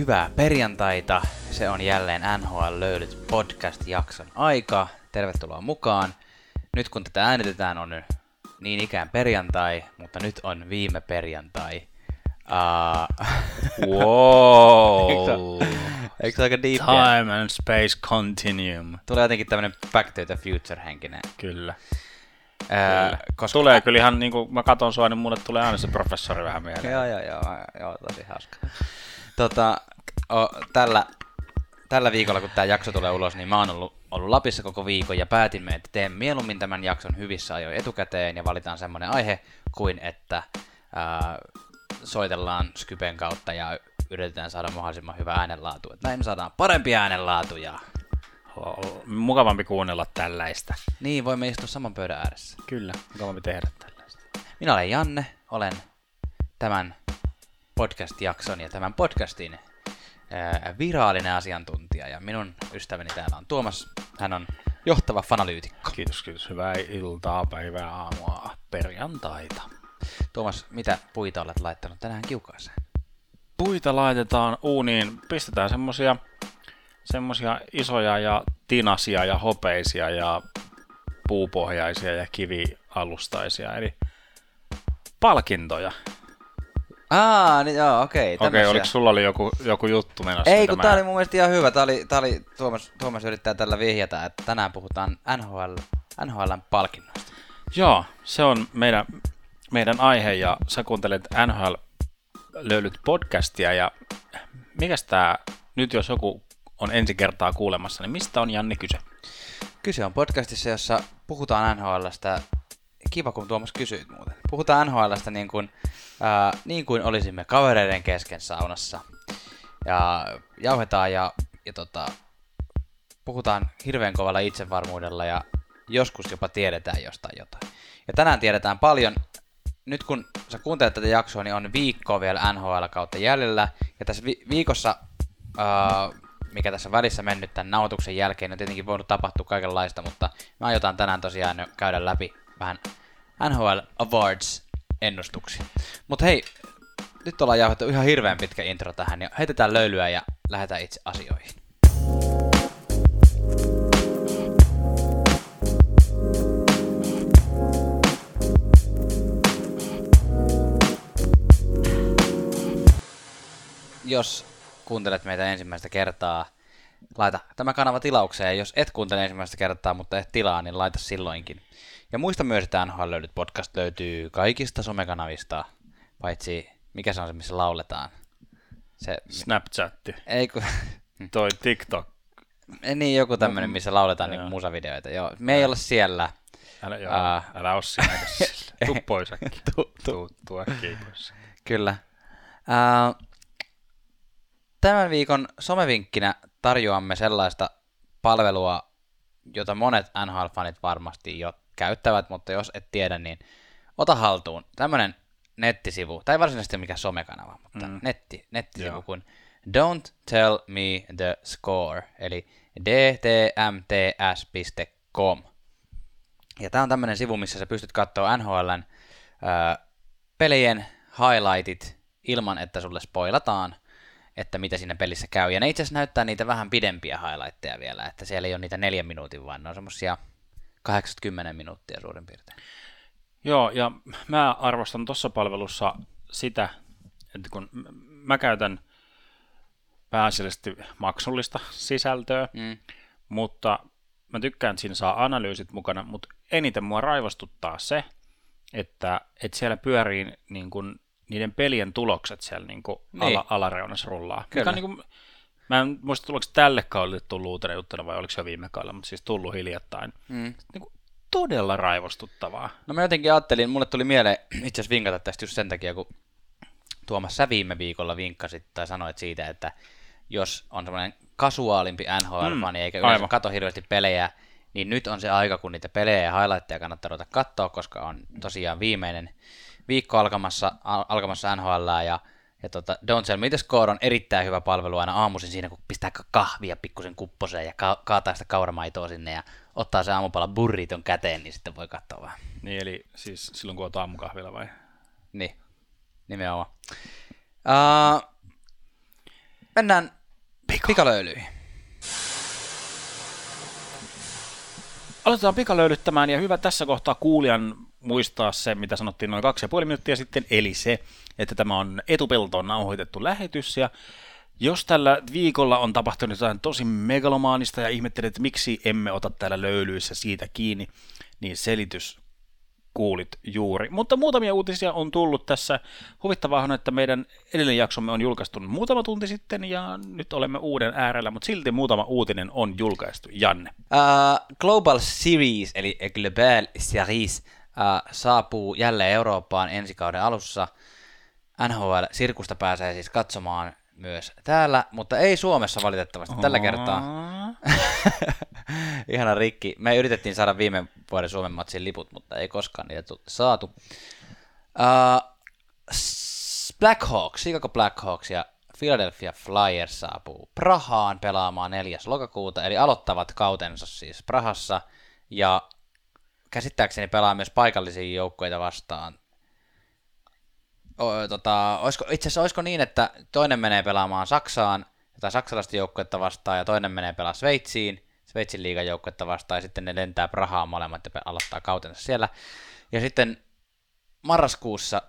Hyvää perjantaita. Se on jälleen NHL Löylyt podcast-jakson aika. Tervetuloa mukaan. Nyt kun tätä äänitetään on niin ikään perjantai, mutta nyt on viime perjantai. Uh, Wow. eikö se aika deep? Time and space continuum. Tulee jotenkin tämmönen Back to the Future-henkinen. Kyllä. Uh, koska Tulee kyllä ihan niin kuin mä katon sua, niin mulle tulee aina se professori vähän mieleen. Joo, joo, joo, joo, tosi hauska. Tota, o, tällä, tällä viikolla, kun tämä jakso tulee ulos, niin mä oon ollut, ollut Lapissa koko viikon ja päätimme, että teen mieluummin tämän jakson hyvissä ajoin etukäteen ja valitaan semmoinen aihe kuin, että ää, soitellaan Skypen kautta ja yritetään saada mahdollisimman hyvä äänenlaatu. Et näin me saadaan parempia äänenlaatuja. Mukavampi kuunnella tällaista. Niin, voimme istua saman pöydän ääressä. Kyllä, mukavampi tehdä tällaista. Minä olen Janne, olen tämän podcast-jakson ja tämän podcastin ää, virallinen asiantuntija ja minun ystäväni täällä on Tuomas. Hän on johtava fanalyytikko. Kiitos, kiitos. Hyvää iltaa, päivää, aamua, perjantaita. Tuomas, mitä puita olet laittanut tänään kiukaaseen? Puita laitetaan uuniin, pistetään semmosia, semmosia isoja ja tinasia ja hopeisia ja puupohjaisia ja kivialustaisia, eli palkintoja. Aa, niin joo, okei. Okei, okay, oliko sulla oli joku, joku juttu menossa? Ei, kun mä- tää oli mun mielestä ihan hyvä. Tää oli, tää oli Tuomas, Tuomas yrittää tällä vihjata, että tänään puhutaan NHL, NHLn palkinnoista. Joo, se on meidän, meidän aihe ja sä kuuntelet NHL löylyt podcastia ja mikäs tää, nyt jos joku on ensi kertaa kuulemassa, niin mistä on Janne kyse? Kyse on podcastissa, jossa puhutaan NHLstä. Kiva, kun Tuomas kysyit muuten. Puhutaan NHLstä niin kuin, ää, niin kuin olisimme kavereiden kesken saunassa. Ja jauhetaan ja, ja tota, puhutaan hirveän kovalla itsevarmuudella ja joskus jopa tiedetään jostain jotain. Ja tänään tiedetään paljon. Nyt kun sä kuuntelet tätä jaksoa, niin on viikkoa vielä NHL kautta jäljellä. Ja tässä vi- viikossa, ää, mikä tässä välissä mennyt tämän nauhoituksen jälkeen, on tietenkin voinut tapahtua kaikenlaista, mutta me aiotaan tänään tosiaan käydä läpi vähän NHL Awards ennustuksia. Mutta hei, nyt ollaan jauhettu ihan hirveän pitkä intro tähän, niin heitetään löylyä ja lähdetään itse asioihin. Jos kuuntelet meitä ensimmäistä kertaa, laita tämä kanava tilaukseen, jos et kuuntele ensimmäistä kertaa, mutta et tilaa, niin laita silloinkin. Ja muista myös, että NHL löydyt podcast löytyy kaikista somekanavista, paitsi mikä se on se, missä lauletaan. Se, Snapchatti, ei kun, toi TikTok. niin joku tämmönen, missä lauletaan niin musavideoita. Joo, me ei olla siellä. Älä, joo, Aa. älä oo siinä. Tuu pois äkkiä. Tu- tu- äkkiä pois. Kyllä. Ää, tämän viikon somevinkkinä tarjoamme sellaista palvelua, jota monet NHL-fanit varmasti jo käyttävät, mutta jos et tiedä, niin ota haltuun. Tämmönen nettisivu, tai varsinaisesti mikä somekanava, mutta mm. netti, nettisivu Joo. kuin Don't Tell Me The Score, eli dtmts.com. Ja tämä on tämmöinen sivu, missä sä pystyt katsoa NHLn ää, pelien highlightit ilman, että sulle spoilataan, että mitä siinä pelissä käy. Ja ne itse asiassa näyttää niitä vähän pidempiä highlightteja vielä, että siellä ei ole niitä neljän minuutin, vaan ne on semmosia 80 minuuttia suurin piirtein. Joo, ja mä arvostan tuossa palvelussa sitä, että kun mä käytän pääasiallisesti maksullista sisältöä, Mm. mutta mä tykkään, että siinä saa analyysit mukana, mutta eniten mua raivostuttaa se, että, että siellä pyörii niin kuin, niiden pelien tulokset siellä niin kuin Niin. ala, alareunassa rullaa. Kyllä. Mikä on niin kuin, mä en muista, tuleeko tälle kaudelle tullut uutena juttuna vai oliko se jo viime kaudella, mutta siis tullut hiljattain. Mm. Niin kuin, todella raivostuttavaa. No mä jotenkin ajattelin, mulle tuli mieleen itse asiassa vinkata tästä just sen takia, kun Tuomas sä viime viikolla vinkkasit tai sanoit siitä, että jos on semmoinen kasuaalimpi NHL-fani Mm, eikä yleensä aivan. kato hirveästi pelejä, niin nyt on se aika, kun niitä pelejä ja highlightteja kannattaa ruveta katsoa, koska on tosiaan viimeinen viikko alkamassa, al- alkamassa NHL ja, ja tota, Don't Tell Me The Score on erittäin hyvä palvelu aina aamuisin siinä, kun pistää kahvia pikkusen kupposeen ja ka- kaataa sitä kauramaitoa sinne ja ottaa se aamupala burriton käteen, niin sitten voi katsoa vähän. Niin, eli siis silloin kun oot aamukahvilla vai? Niin, nimenomaan. Uh, Mennään pikalöylyihin. Aloitetaan pikalöylyttämään ja hyvä tässä kohtaa kuulijan muistaa se, mitä sanottiin noin kaksi ja puoli minuuttia sitten, eli se, että tämä on etupeltoon nauhoitettu lähetys ja jos tällä viikolla on tapahtunut jotain tosi megalomaanista ja ihmettelet, että miksi emme ota täällä löylyissä siitä kiinni, niin selitys kuulit juuri. Mutta muutamia uutisia on tullut tässä. Huvittavaa on, että meidän edellinen jaksomme on julkaistu muutama tunti sitten ja nyt olemme uuden äärellä, mutta silti muutama uutinen on julkaistu. Janne. Uh, Global Series, eli Global Series, uh, saapuu jälleen Eurooppaan ensi kauden alussa. NHL-sirkusta pääsee siis katsomaan myös täällä, mutta ei Suomessa valitettavasti tällä kertaa. Ihana rikki. Me yritettiin saada viime vuoden Suomen matsin liput, mutta ei koskaan niitä saatu. Uh, Black Hawks, Chicago Black Hawks ja Philadelphia Flyers saapuu Prahaan pelaamaan 4. lokakuuta, eli aloittavat kautensa siis Prahassa, ja käsittääkseni pelaa myös paikallisia joukkoja vastaan o, tota, olisiko, itse asiassa olisiko niin, että toinen menee pelaamaan Saksaan, tai saksalaista joukkuetta vastaan, ja toinen menee pelaamaan Sveitsiin, Sveitsin liigan joukkuetta vastaan, ja sitten ne lentää Prahaan molemmat ja aloittaa kautensa siellä. Ja sitten marraskuussa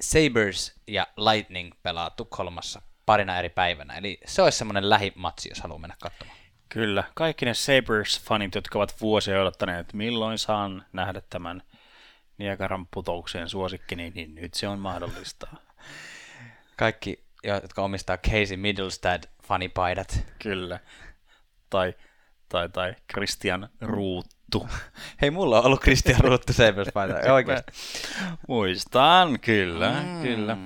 Sabres ja Lightning pelaa Tukholmassa parina eri päivänä, eli se olisi semmoinen lähimatsi, jos haluaa mennä katsomaan. Kyllä, kaikki ne Sabres-fanit, jotka ovat vuosia odottaneet, että milloin saan nähdä tämän Niagaran putoukseen suosikki, niin, niin nyt se on mahdollista. Kaikki, jotka omistaa Casey Middlestad fanipaidat. Kyllä. Tai, tai, tai Christian Ruuttu. Hei, mulla on ollut Christian Ruuttu Sabres-paita, oikeasti. Muistan, kyllä, mm. kyllä.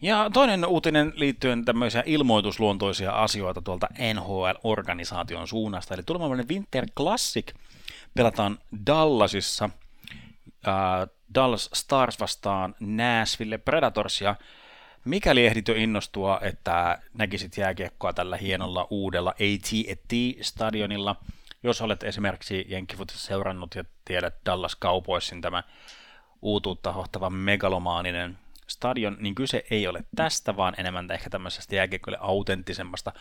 Ja toinen uutinen liittyen tämmöisiä ilmoitusluontoisia asioita tuolta NHL-organisaation suunnasta. Eli tulevainen Winter Classic pelataan Dallasissa – äh, Dallas Stars vastaan Nashville Predators, ja mikäli ehdit jo innostua, että näkisit jääkiekkoa tällä hienolla uudella AT&T-stadionilla, jos olet esimerkiksi Jenkkifutissa seurannut ja tiedät Dallas Cowboysin tämä uutuutta hohtava megalomaaninen stadion, niin kyse ei ole tästä, vaan enemmän ehkä tämmöisestä jääkiekkoille autenttisemmasta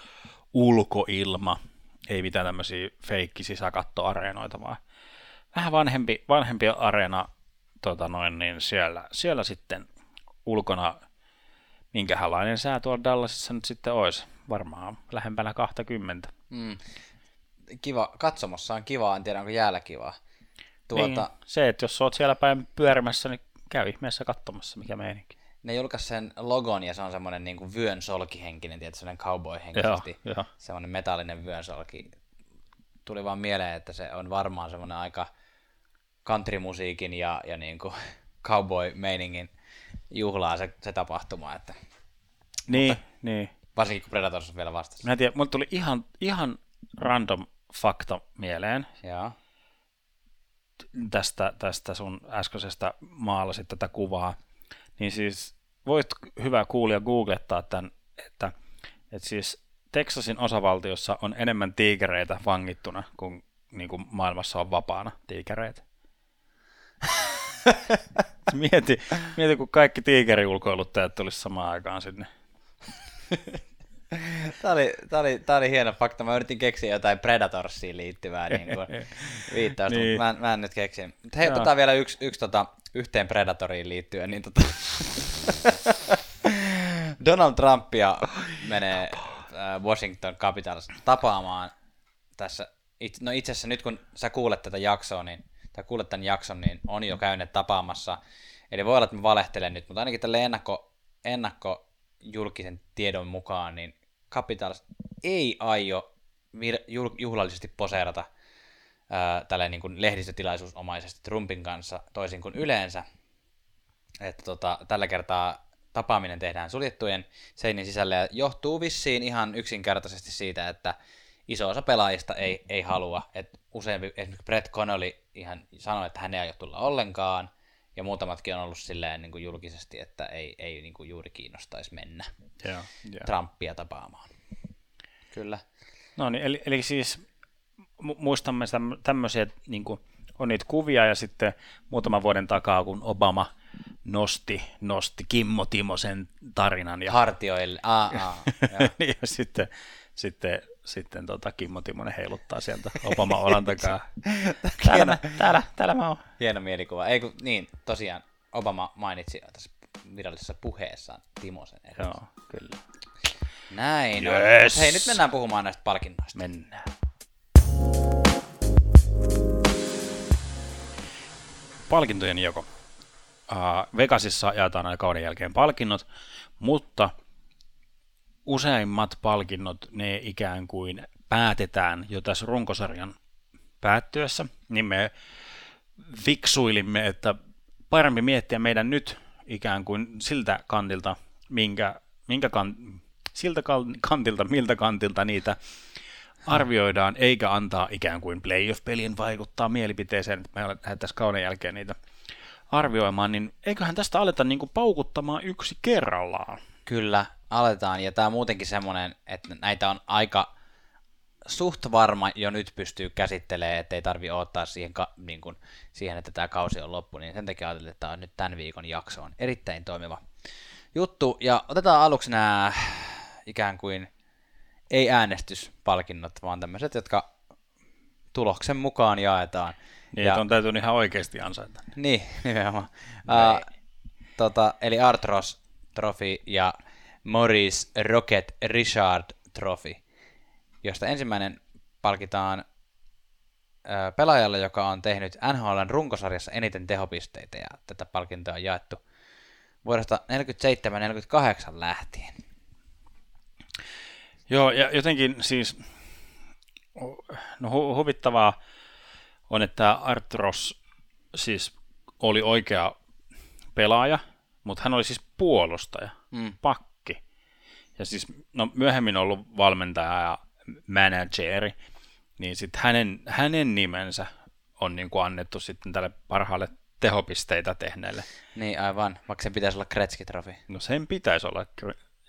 ulkoilma, ei mitään tämmöisiä feikki sisäkattoareenoita, vaan vähän vanhempi, vanhempi areena tota noin, niin siellä, siellä sitten ulkona, minkälainen sää tuolla Dallasissa nyt sitten olisi. Varmaan lähempänä 20. Mm. Kiva, katsomossa on kiva, en tiedä onko jäällä kivaa. Tuota, niin, se, että jos olet siellä päin pyörimässä, niin käy ihmeessä katsomassa, mikä meininki. Ne julkaisi sen logon ja se on semmoinen niin kuin vyön solkihenkinen, tietysti semmoinen cowboy henkisesti. Joo, jo. Semmoinen metallinen vyön solki. Tuli vaan mieleen, että se on varmaan semmoinen aika countrymusiikin ja, ja niin kuin cowboy-meiningin juhlaa se, se tapahtuma. Että, niin, mutta, niin. Varsinkin kun Predators on vielä vastassa. Mä en tiedä, mulle tuli ihan, ihan random fakta mieleen. Jaa. Tästä, tästä sun äskeisestä maalasit tätä kuvaa. Niin siis voit hyvä kuulija googlettaa tämän, että, että siis Texasin osavaltiossa on enemmän tiikereitä vangittuna kuin, niin kuin maailmassa on vapaana tiikereitä. mieti, mieti, kun kaikki tiikeriulkoiluttajat tulisi samaan aikaan sinne. Tämä oli, tämä, oli, tämä oli hieno fakta. Mä yritin keksiä jotain Predatorsiin liittyvää niin kuin viittausta, niin. mutta mä en, mä en nyt keksi. Mutta hei, otetaan vielä yksi, yksi tota, yhteen Predatoriin liittyen. Niin tota... Donald Trumpia menee äh, Washington Capitals tapaamaan tässä. no itse asiassa nyt kun sä kuulet tätä jaksoa, niin tai kuulet tämän jakson, niin on jo käynyt tapaamassa. Eli voi olla, että mä valehtelen nyt, mutta ainakin tälle ennakko, ennakko julkisen tiedon mukaan, niin Capitals ei aio juhlallisesti poseerata tälle niin lehdistötilaisuusomaisesti Trumpin kanssa toisin kuin yleensä. Että tota, tällä kertaa tapaaminen tehdään suljettujen seinin sisällä ja johtuu vissiin ihan yksinkertaisesti siitä, että iso osa pelaajista ei, ei halua. Et useampi, esimerkiksi Brett Connolly ihan sanoi, että hän ei aio tulla ollenkaan, ja muutamatkin on ollut silleen niin kuin julkisesti, että ei, ei niin kuin juuri kiinnostaisi mennä yeah, yeah. Trumpia tapaamaan. Kyllä. No niin, eli, eli siis muistamme tämmöisiä, niin kuin, on niitä kuvia ja sitten muutaman vuoden takaa, kun Obama nosti, nosti Kimmo Timosen tarinan. Ja, Hartioille. Aa, aa, joo. ja sitten, sitten, sitten tota Kimmo Timonen heiluttaa sieltä Obama olan takaa. täällä, mä, täällä, täällä mä oon. Hieno mielikuva. Ei kun, niin, tosiaan Obama mainitsi tässä virallisessa puheessaan Timosen. Eri. Joo, kyllä. Näin on. Yes. Mut Hei, nyt mennään puhumaan näistä palkinnoista. Mennään. Palkintojen jako. Uh, Vegasissa jaetaan aina kauden jälkeen palkinnot, mutta useimmat palkinnot, ne ikään kuin päätetään jo tässä runkosarjan päättyessä, niin me fiksuilimme, että parempi miettiä meidän nyt ikään kuin siltä kantilta, minkä, minkä kan, siltä kantilta, miltä kantilta niitä arvioidaan, eikä antaa ikään kuin playoff-pelien vaikuttaa mielipiteeseen, että me lähdettäisiin kauden jälkeen niitä arvioimaan, niin eiköhän tästä aleta niin kuin paukuttamaan yksi kerrallaan. Kyllä, aletaan. Ja tämä on muutenkin semmoinen, että näitä on aika suht varma jo nyt pystyy käsittelemään, ettei tarvi odottaa siihen, ka- niin kuin, siihen, että tämä kausi on loppu, niin sen takia ajattelin, että tämä on nyt tämän viikon jakso on erittäin toimiva juttu. Ja otetaan aluksi nämä ikään kuin ei äänestyspalkinnot, vaan tämmöiset, jotka tuloksen mukaan jaetaan. Niin, ja, on täytynyt ihan oikeasti ansaita. Niin, nimenomaan. Uh, tota, eli Artros Trophy ja Morris Rocket Richard Trophy, josta ensimmäinen palkitaan pelaajalle, joka on tehnyt NHLn runkosarjassa eniten tehopisteitä, ja tätä palkintoa on jaettu vuodesta 47-48 lähtien. Joo, ja jotenkin siis, no hu- huvittavaa on, että Artros siis oli oikea pelaaja, mutta hän oli siis puolustaja, mm. pakki. Ja siis no, myöhemmin ollut valmentaja ja manageri, niin sitten hänen, hänen nimensä on niin kuin annettu sitten tälle parhaalle tehopisteitä tehneelle. Niin aivan, vaikka sen pitäisi olla Gretzky-trofi. No sen pitäisi olla,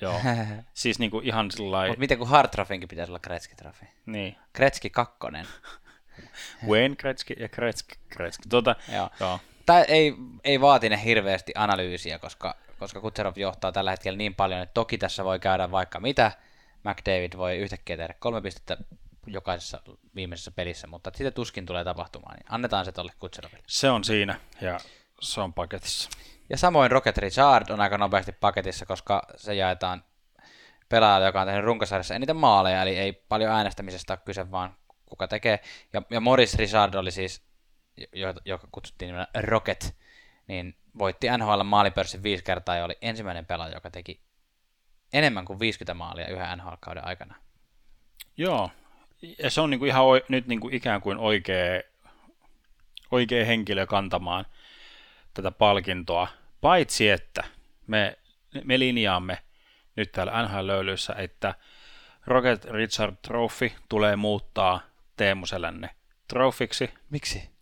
joo. siis niin kuin ihan sillä Mutta miten kuin Hartrofinkin pitäisi olla Gretzky-trofi? Niin. Gretzky kakkonen. Wayne Gretzky ja Gretzky. Gretzky. Tuota, joo. joo. Tämä ei, ei vaatine hirveästi analyysiä, koska, koska Kutserov johtaa tällä hetkellä niin paljon, että toki tässä voi käydä vaikka mitä. McDavid voi yhtäkkiä tehdä kolme pistettä jokaisessa viimeisessä pelissä, mutta sitä tuskin tulee tapahtumaan, niin annetaan se tuolle Kutseroville. Se on siinä, ja se on paketissa. Ja samoin Rocket Richard on aika nopeasti paketissa, koska se jaetaan pelaajalle, joka on tehnyt runkosarjassa eniten maaleja, eli ei paljon äänestämisestä ole kyse, vaan kuka tekee. Ja, ja Morris Richard oli siis, joka kutsuttiin nimellä Rocket, niin voitti NHL maalipörssin viisi kertaa ja oli ensimmäinen pelaaja, joka teki enemmän kuin 50 maalia yhden NHL-kauden aikana. Joo, ja se on niinku ihan o- nyt niinku ikään kuin oikea, oikea henkilö kantamaan tätä palkintoa, paitsi että me, me linjaamme nyt täällä NHL-löylyissä, että Rocket Richard Trophy tulee muuttaa Teemu Selänne trofiksi. Miksi?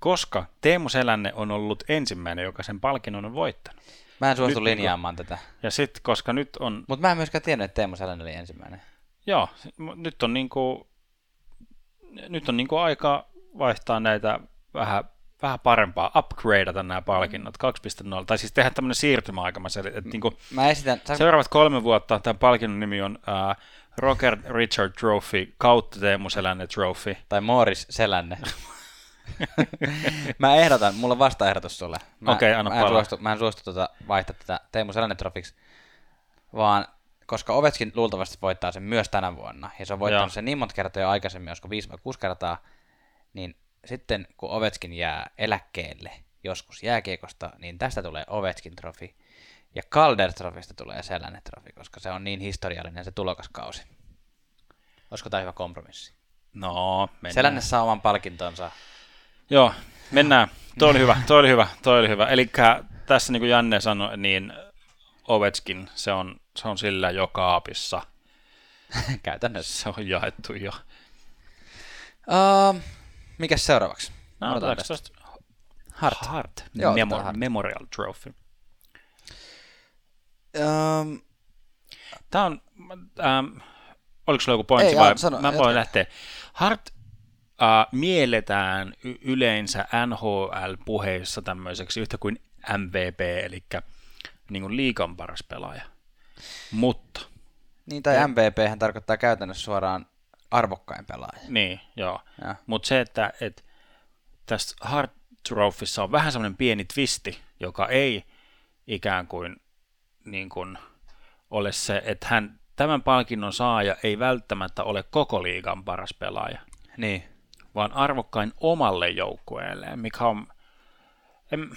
Koska Teemu Selänne on ollut ensimmäinen, joka sen palkinnon on voittanut. Mä en suostu nyt, linjaamaan tätä. Ja sitten, koska nyt on... Mutta mä en myöskään tiennyt, että Teemu Selänne oli ensimmäinen. Joo, nyt on niinku, nyt on niinku aika vaihtaa näitä vähän, vähän parempaa, upgradeata nämä palkinnot 2.0, tai siis tehdä tämmöinen siirtymäaika. Mä, selitän, että niinku mä esitän. Seuraavat kolme vuotta tämän palkinnon nimi on uh, Roger Richard Trophy kautta Teemu Selänne Trophy. Tai Morris Selänne. mä ehdotan, mulla on vastaehdotus sulle. Okei, okay, anna mä en suostu, mä en suostu tuota vaihtaa tätä Teemu Selänne Trofiksi, vaan koska Ovetskin luultavasti voittaa sen myös tänä vuonna, ja se on voittanut Joo. sen niin monta kertaa jo aikaisemmin, josko viisi vai kuusi kertaa, niin sitten kun Ovetskin jää eläkkeelle joskus jääkiekosta, niin tästä tulee Ovetskin trofi. Ja Calder trofista tulee Selänne trofi, koska se on niin historiallinen se tulokaskausi. Olisiko tämä hyvä kompromissi? No, mennään. Selänne saa oman palkintonsa. Joo, mennään. Tuo oli hyvä, tuo oli hyvä, tuo oli hyvä. Eli tässä niin kuin Janne sanoi, niin Ovetskin, se on, se on sillä jo kaapissa. Käytännössä. Se on jaettu jo. Uh, mikäs seuraavaksi? No, Hart. Hart. Joo, Memor- Hart. Memorial Trophy. Um, Tämä on, ähm, oliko sulla joku pointti vai? Sano, mä voin lähteä. Hart äh, mielletään y- yleensä NHL-puheissa tämmöiseksi yhtä kuin MVP, eli niin kuin liikan paras pelaaja. Mutta. Niin, tai MVP hän tarkoittaa käytännössä suoraan arvokkain pelaaja. Niin, joo. Mutta se, että et, tässä Hart Trophyssa on vähän semmoinen pieni twisti, joka ei ikään kuin, niin kuin ole se, että hän, tämän palkinnon saaja ei välttämättä ole koko liigan paras pelaaja. Niin. Vaan arvokkain omalle joukkueelleen, mikä on... En,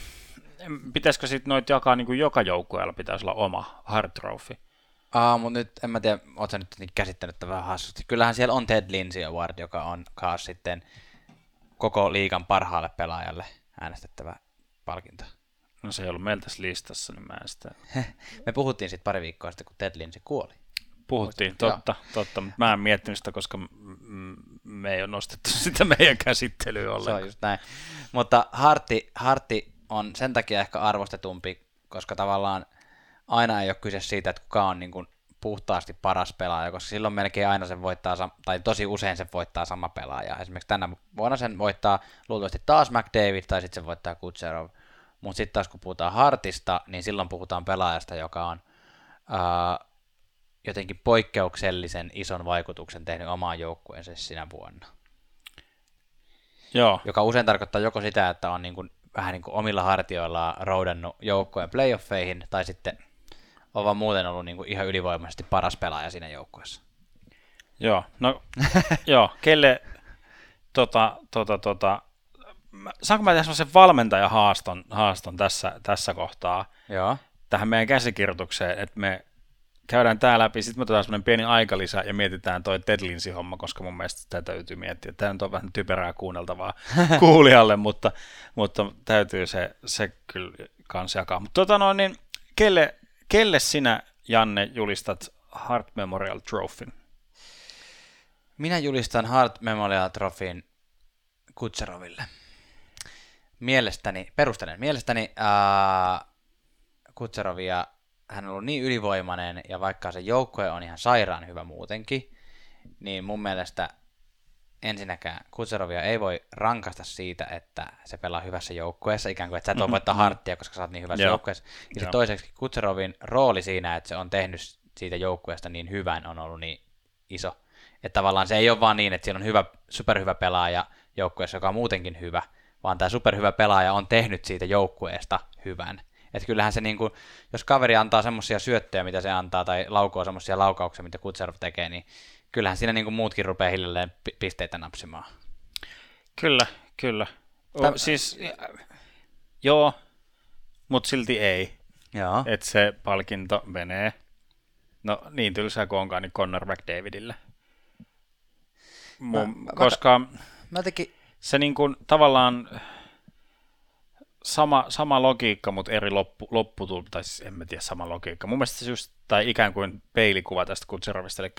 en, pitäisikö sitten noita jakaa niin kuin joka joukkueella pitäisi olla oma Hard Trophy? Aa, mutta nyt en mä tiedä, ootko nyt niin käsittänyt vähän hassusti. Kyllähän siellä on Ted Lindsay Award, joka on kaas sitten koko liigan parhaalle pelaajalle äänestettävä palkinto. No se ei ollut meillä tässä listassa, niin mä en sitä... Me puhuttiin sitten pari viikkoa sitten, kun Ted Lindsay kuoli. Puhuttiin, totta, Joo. totta, mutta mä en miettinyt sitä, koska me ei ole nostettu sitä meidän käsittelyä ollenkaan. Se on just näin. Mutta Hartti, Hartti on sen takia ehkä arvostetumpi, koska tavallaan aina ei ole kyse siitä, että kuka on niin kuin puhtaasti paras pelaaja, koska silloin melkein aina sen voittaa, tai tosi usein se voittaa sama pelaaja. Esimerkiksi tänä vuonna sen voittaa luultavasti taas McDavid, tai sitten se voittaa Kutserov. Mutta sitten taas kun puhutaan Hartista, niin silloin puhutaan pelaajasta, joka on ää, jotenkin poikkeuksellisen ison vaikutuksen tehnyt omaan joukkueensa sinä vuonna. Joo. Joka usein tarkoittaa joko sitä, että on niin kuin, vähän niin kuin omilla hartioillaan roudannut joukkueen playoffeihin, tai sitten on vaan muuten ollut niin kuin ihan ylivoimaisesti paras pelaaja siinä joukkueessa. Joo, no joo, kelle tota, tota, tota, saanko mä tehdä sellaisen valmentajan haaston, haaston tässä, tässä kohtaa Joo. tähän meidän käsikirjoitukseen, että me käydään tää läpi, sitten me otetaan semmoinen pieni aikalisä ja mietitään toi Ted Lindsay-homma, koska mun mielestä sitä täytyy miettiä. Tämä on vähän typerää kuunneltavaa kuulijalle, mutta, mutta täytyy se, se kyllä kans jakaa. Mutta tota noin, niin kelle, kelle sinä, Janne, julistat Heart Memorial Trophyn? Minä julistan Heart Memorial Trophyn Kutseroville. Mielestäni, perustelen, mielestäni ää, Kutserovia hän on ollut niin ylivoimainen, ja vaikka se joukkue on ihan sairaan hyvä muutenkin, niin mun mielestä ensinnäkään Kutserovia ei voi rankasta siitä, että se pelaa hyvässä joukkueessa, ikään kuin, että sä et voi voittaa harttia, koska sä oot niin hyvässä joukkueessa. Ja sitten toiseksi Kutserovin rooli siinä, että se on tehnyt siitä joukkueesta niin hyvän, on ollut niin iso. Että tavallaan se ei ole vaan niin, että siinä on hyvä, superhyvä pelaaja joukkueessa, joka on muutenkin hyvä, vaan tämä superhyvä pelaaja on tehnyt siitä joukkueesta hyvän. Että kyllähän se, niin kuin, jos kaveri antaa semmoisia syöttöjä, mitä se antaa, tai laukoo semmoisia laukauksia, mitä Kutserov tekee, niin kyllähän siinä niin kuin muutkin rupeaa hiljalleen pisteitä napsimaan. Kyllä, kyllä. Täm... Siis, joo, mutta silti ei. Joo. Että se palkinto menee, no niin tylsää kuin onkaan, niin Connor McDavidille. Mun, mä, koska mä, mä tekin... se niin kuin, tavallaan sama, sama logiikka, mutta eri loppu, lopputulta, tai siis en mä tiedä sama logiikka. Mun mielestä se just, tai ikään kuin peilikuva tästä Kutserovista, eli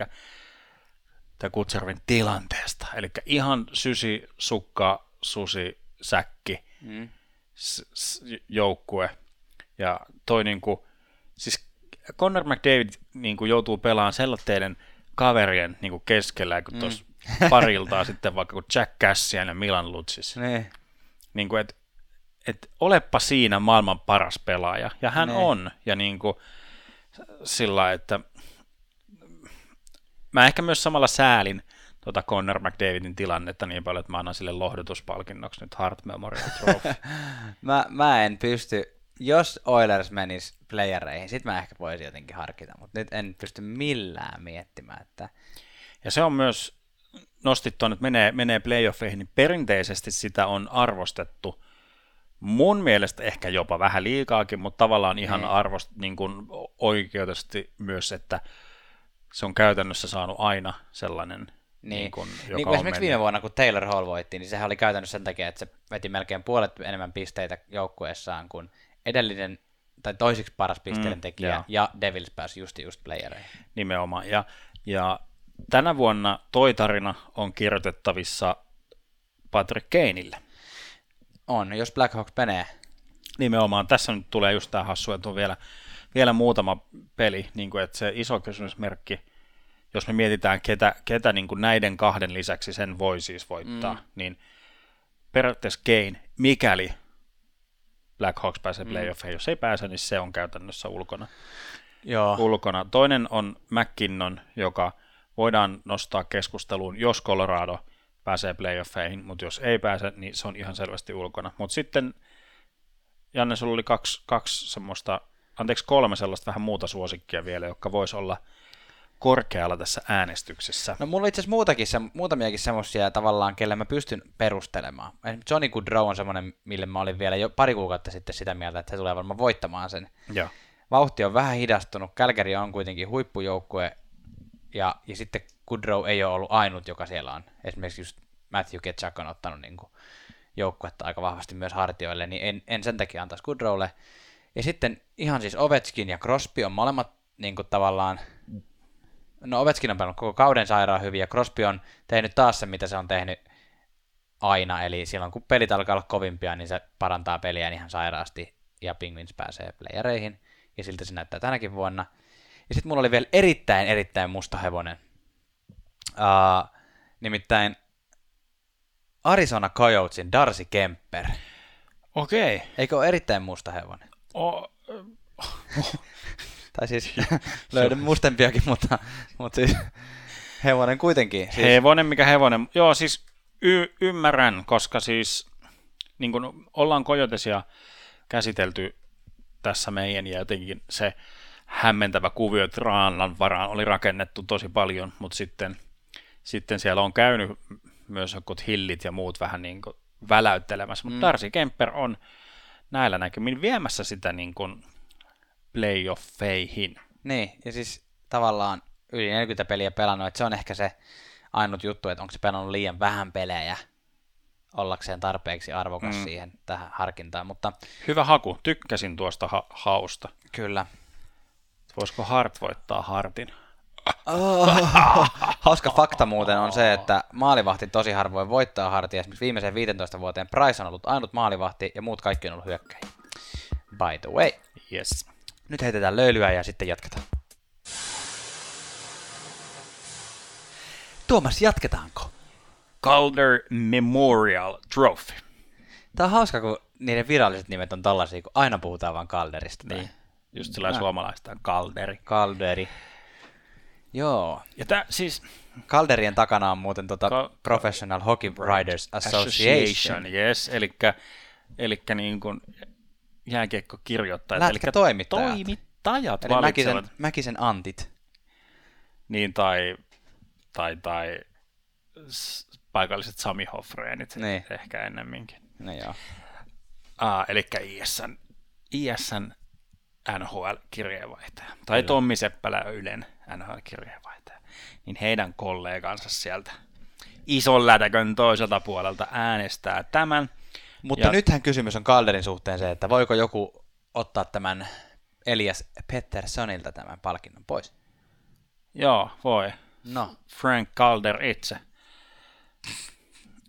tämä Kutserovin tilanteesta. Eli ihan sysi, sukka, susi, säkki, mm. s- s- joukkue. Ja toi niinku, siis Conor McDavid niinku joutuu pelaamaan sellaisten kaverien niinku keskellä, kun tuossa mm. pariltaan sitten vaikka kuin Jack Cassian ja Milan Lutsis. Niin. Niinku, että että olepa siinä maailman paras pelaaja. Ja hän ne. on. Ja niin kuin sillä että mä ehkä myös samalla säälin tuota Connor McDavidin tilannetta niin paljon, että mä annan sille lohdutuspalkinnoksi nyt Hart Memorial Trophy. mä, mä en pysty, jos Oilers menisi playereihin, sit mä ehkä voisin jotenkin harkita, mutta nyt en pysty millään miettimään, että... Ja se on myös, nostit tuon, että menee, menee playoffeihin, niin perinteisesti sitä on arvostettu mun mielestä ehkä jopa vähän liikaakin, mutta tavallaan ihan niin. arvost, niin kuin oikeutusti myös, että se on käytännössä saanut aina sellainen, niin, niin kuin, joka niin kuin esimerkiksi mennyt. viime vuonna, kun Taylor Hall voitti, niin sehän oli käytännössä sen takia, että se veti melkein puolet enemmän pisteitä joukkueessaan kuin edellinen tai toisiksi paras pisteiden mm, tekijä, joo. ja Devils pääsi just just playereihin. Nimenomaan, ja, ja tänä vuonna toi tarina on kirjoitettavissa Patrick Kaneille. On, jos Blackhawks menee. Nimenomaan, tässä nyt tulee just tämä hassu, että on vielä, vielä muutama peli, niin kuin, että se iso kysymysmerkki, jos me mietitään, ketä, ketä niin kuin näiden kahden lisäksi sen voi siis voittaa, mm. niin periaatteessa Kane, mikäli Black Hawks pääsee playoffeihin. Jos ei pääse, niin se on käytännössä ulkona. Joo. ulkona. Toinen on McKinnon, joka voidaan nostaa keskusteluun, jos Colorado pääsee playoffeihin, mutta jos ei pääse, niin se on ihan selvästi ulkona. Mutta sitten, Janne, sulla oli kaksi, kaksi semmoista, anteeksi kolme sellaista vähän muuta suosikkia vielä, jotka vois olla korkealla tässä äänestyksessä. No mulla on itse asiassa muutakin, se, muutamiakin semmoisia tavallaan, kelle mä pystyn perustelemaan. Esimerkiksi Johnny Goodrow on semmoinen, mille mä olin vielä jo pari kuukautta sitten sitä mieltä, että se tulee varmaan voittamaan sen. Joo. Vauhti on vähän hidastunut, Calgary on kuitenkin huippujoukkue, ja, ja sitten Goodrow ei ole ollut ainut, joka siellä on. Esimerkiksi just Matthew Ketchuk on ottanut niin kuin joukkuetta aika vahvasti myös hartioille, niin en, en sen takia antaisi Goodrowlle. Ja sitten ihan siis Ovechkin ja Crosby on molemmat niin kuin tavallaan, no Ovechkin on pelannut koko kauden sairaan hyvin, ja Crosby on tehnyt taas se, mitä se on tehnyt aina, eli silloin kun pelit alkaa olla kovimpia, niin se parantaa peliä ihan sairaasti, ja Penguins pääsee playereihin, ja siltä se näyttää tänäkin vuonna. Ja sitten mulla oli vielä erittäin, erittäin musta hevonen. Uh, nimittäin Arizona Coyotesin Darcy Kemper. Okei. Eikö ole erittäin musta hevonen? O- Tai siis löydän mustempiakin, mutta, mutta siis hevonen kuitenkin. Siis, Hevonen, mikä hevonen. Joo, siis y- ymmärrän, koska siis niin kun ollaan kojotesia käsitelty tässä meidän ja jotenkin se hämmentävä kuvio, että Raanlan varaan oli rakennettu tosi paljon, mutta sitten, sitten siellä on käynyt myös jokut hillit ja muut vähän niin kuin väläyttelemässä, mutta mm. Darcy Kemper on näillä näkymin viemässä sitä niin kuin playoffeihin. Niin, ja siis tavallaan yli 40 peliä pelannut, että se on ehkä se ainut juttu, että onko se pelannut liian vähän pelejä ollakseen tarpeeksi arvokas mm. siihen tähän harkintaan, mutta Hyvä haku, tykkäsin tuosta ha- hausta. kyllä. Voisiko Hart voittaa Hartin? Oh. Hauska fakta muuten on se, että maalivahti tosi harvoin voittaa hartia. Esimerkiksi viimeiseen 15 vuoteen Price on ollut ainut maalivahti ja muut kaikki on ollut hyökkäjiä. By the way. Yes. Nyt heitetään löylyä ja sitten jatketaan. Tuomas, jatketaanko? Calder Memorial Trophy. Tää on hauska, kun niiden viralliset nimet on tällaisia, kun aina puhutaan vain Calderista. tai Niin. Just sillä suomalaista on Calderi. Calderi. Joo. Ja tää siis Calderien takana on muuten tota Ka- Professional Hockey Writers Association. yes, elikkä, elikkä niin kuin jääkiekkokirjoittajat. Lätkätoimittajat. toimittajat Eli valitsevat. Mäkisen, Mäkisen Antit. Niin, tai, tai, tai paikalliset Sami Hoffreenit Niin. ehkä ennemminkin. No joo. Ah, eli ISN, ISN NHL-kirjeenvaihtaja. Tai Tommi Seppälä Ylen NHL-kirjeenvaihtaja. Niin heidän kollegansa sieltä ison lätäkön toiselta puolelta äänestää tämän. Mutta Ja- nythän kysymys on Calderin suhteen se, että voiko joku ottaa tämän Elias Petterssonilta tämän palkinnon pois. Joo, voi. No, Frank Calder itse.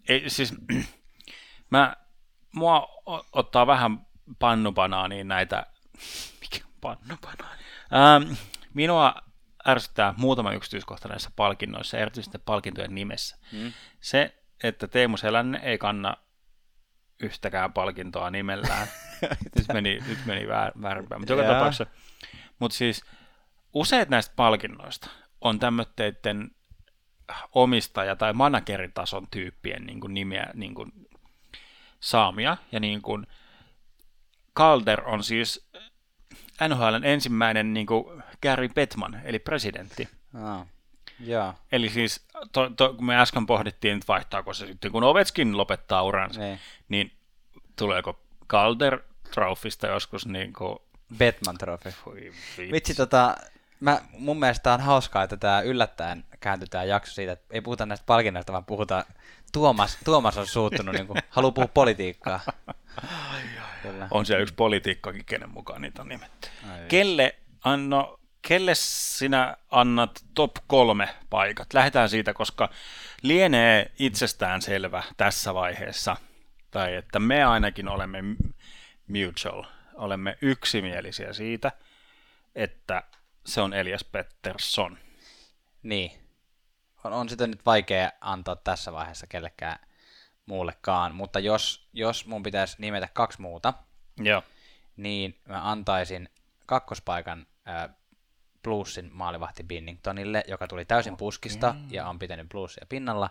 Ei, siis, mä, mua ottaa vähän pannupanaaniin näitä, mikä pannupanaani? Ähm, minua ärsyttää muutama yksityiskohta näissä palkinnoissa, erityisesti palkintojen nimessä. Mm. Se, että Teemu Selänne ei kanna yhtäkään palkintoa nimellään. nyt meni, nyt meni väär, väärinpäin. Mutta joka tapauksessa, mutta siis useat näistä palkinnoista on tämmöiden omistaja- tai manageritason tyyppien niin kuin nimeä niin kuin saamia. Ja niin kuin Calder on siis NHLn ensimmäinen niin kuin Gary Bettman, eli presidentti. oh. joo. Eli siis, to, to, kun me äsken pohdittiin, että vaihtaako se sitten, kun Ovechkin lopettaa uransa, Niin. niin tuleeko Calder Trophysta joskus niin kuin, Batman Trophy. vitsi. Vitsi, tota, mä, mun mielestä on hauskaa, että tämä yllättäen kääntyy tämä jakso siitä, että ei puhuta näistä palkinnoista, vaan puhutaan, Tuomas, Tuomas on suuttunut, niin kuin, haluaa puhua politiikkaa. Kyllä. On siellä yksi poliitikkokin, kenen mukaan niitä on nimetty. Ai. Kelle, anno, kelle sinä annat top kolme paikat? Lähdetään siitä, koska lienee itsestään selvä tässä vaiheessa, tai että me ainakin olemme mutual, olemme yksimielisiä siitä, että se on Elias Pettersson. Niin. On, on sitä nyt vaikea antaa tässä vaiheessa kellekään muullekaan, mutta jos, jos mun pitäisi nimetä kaksi muuta, Joo. niin mä antaisin kakkospaikan äh, Bluesin maalivahti Binningtonille, joka tuli täysin puskista ja on pitänyt Bluesia pinnalla.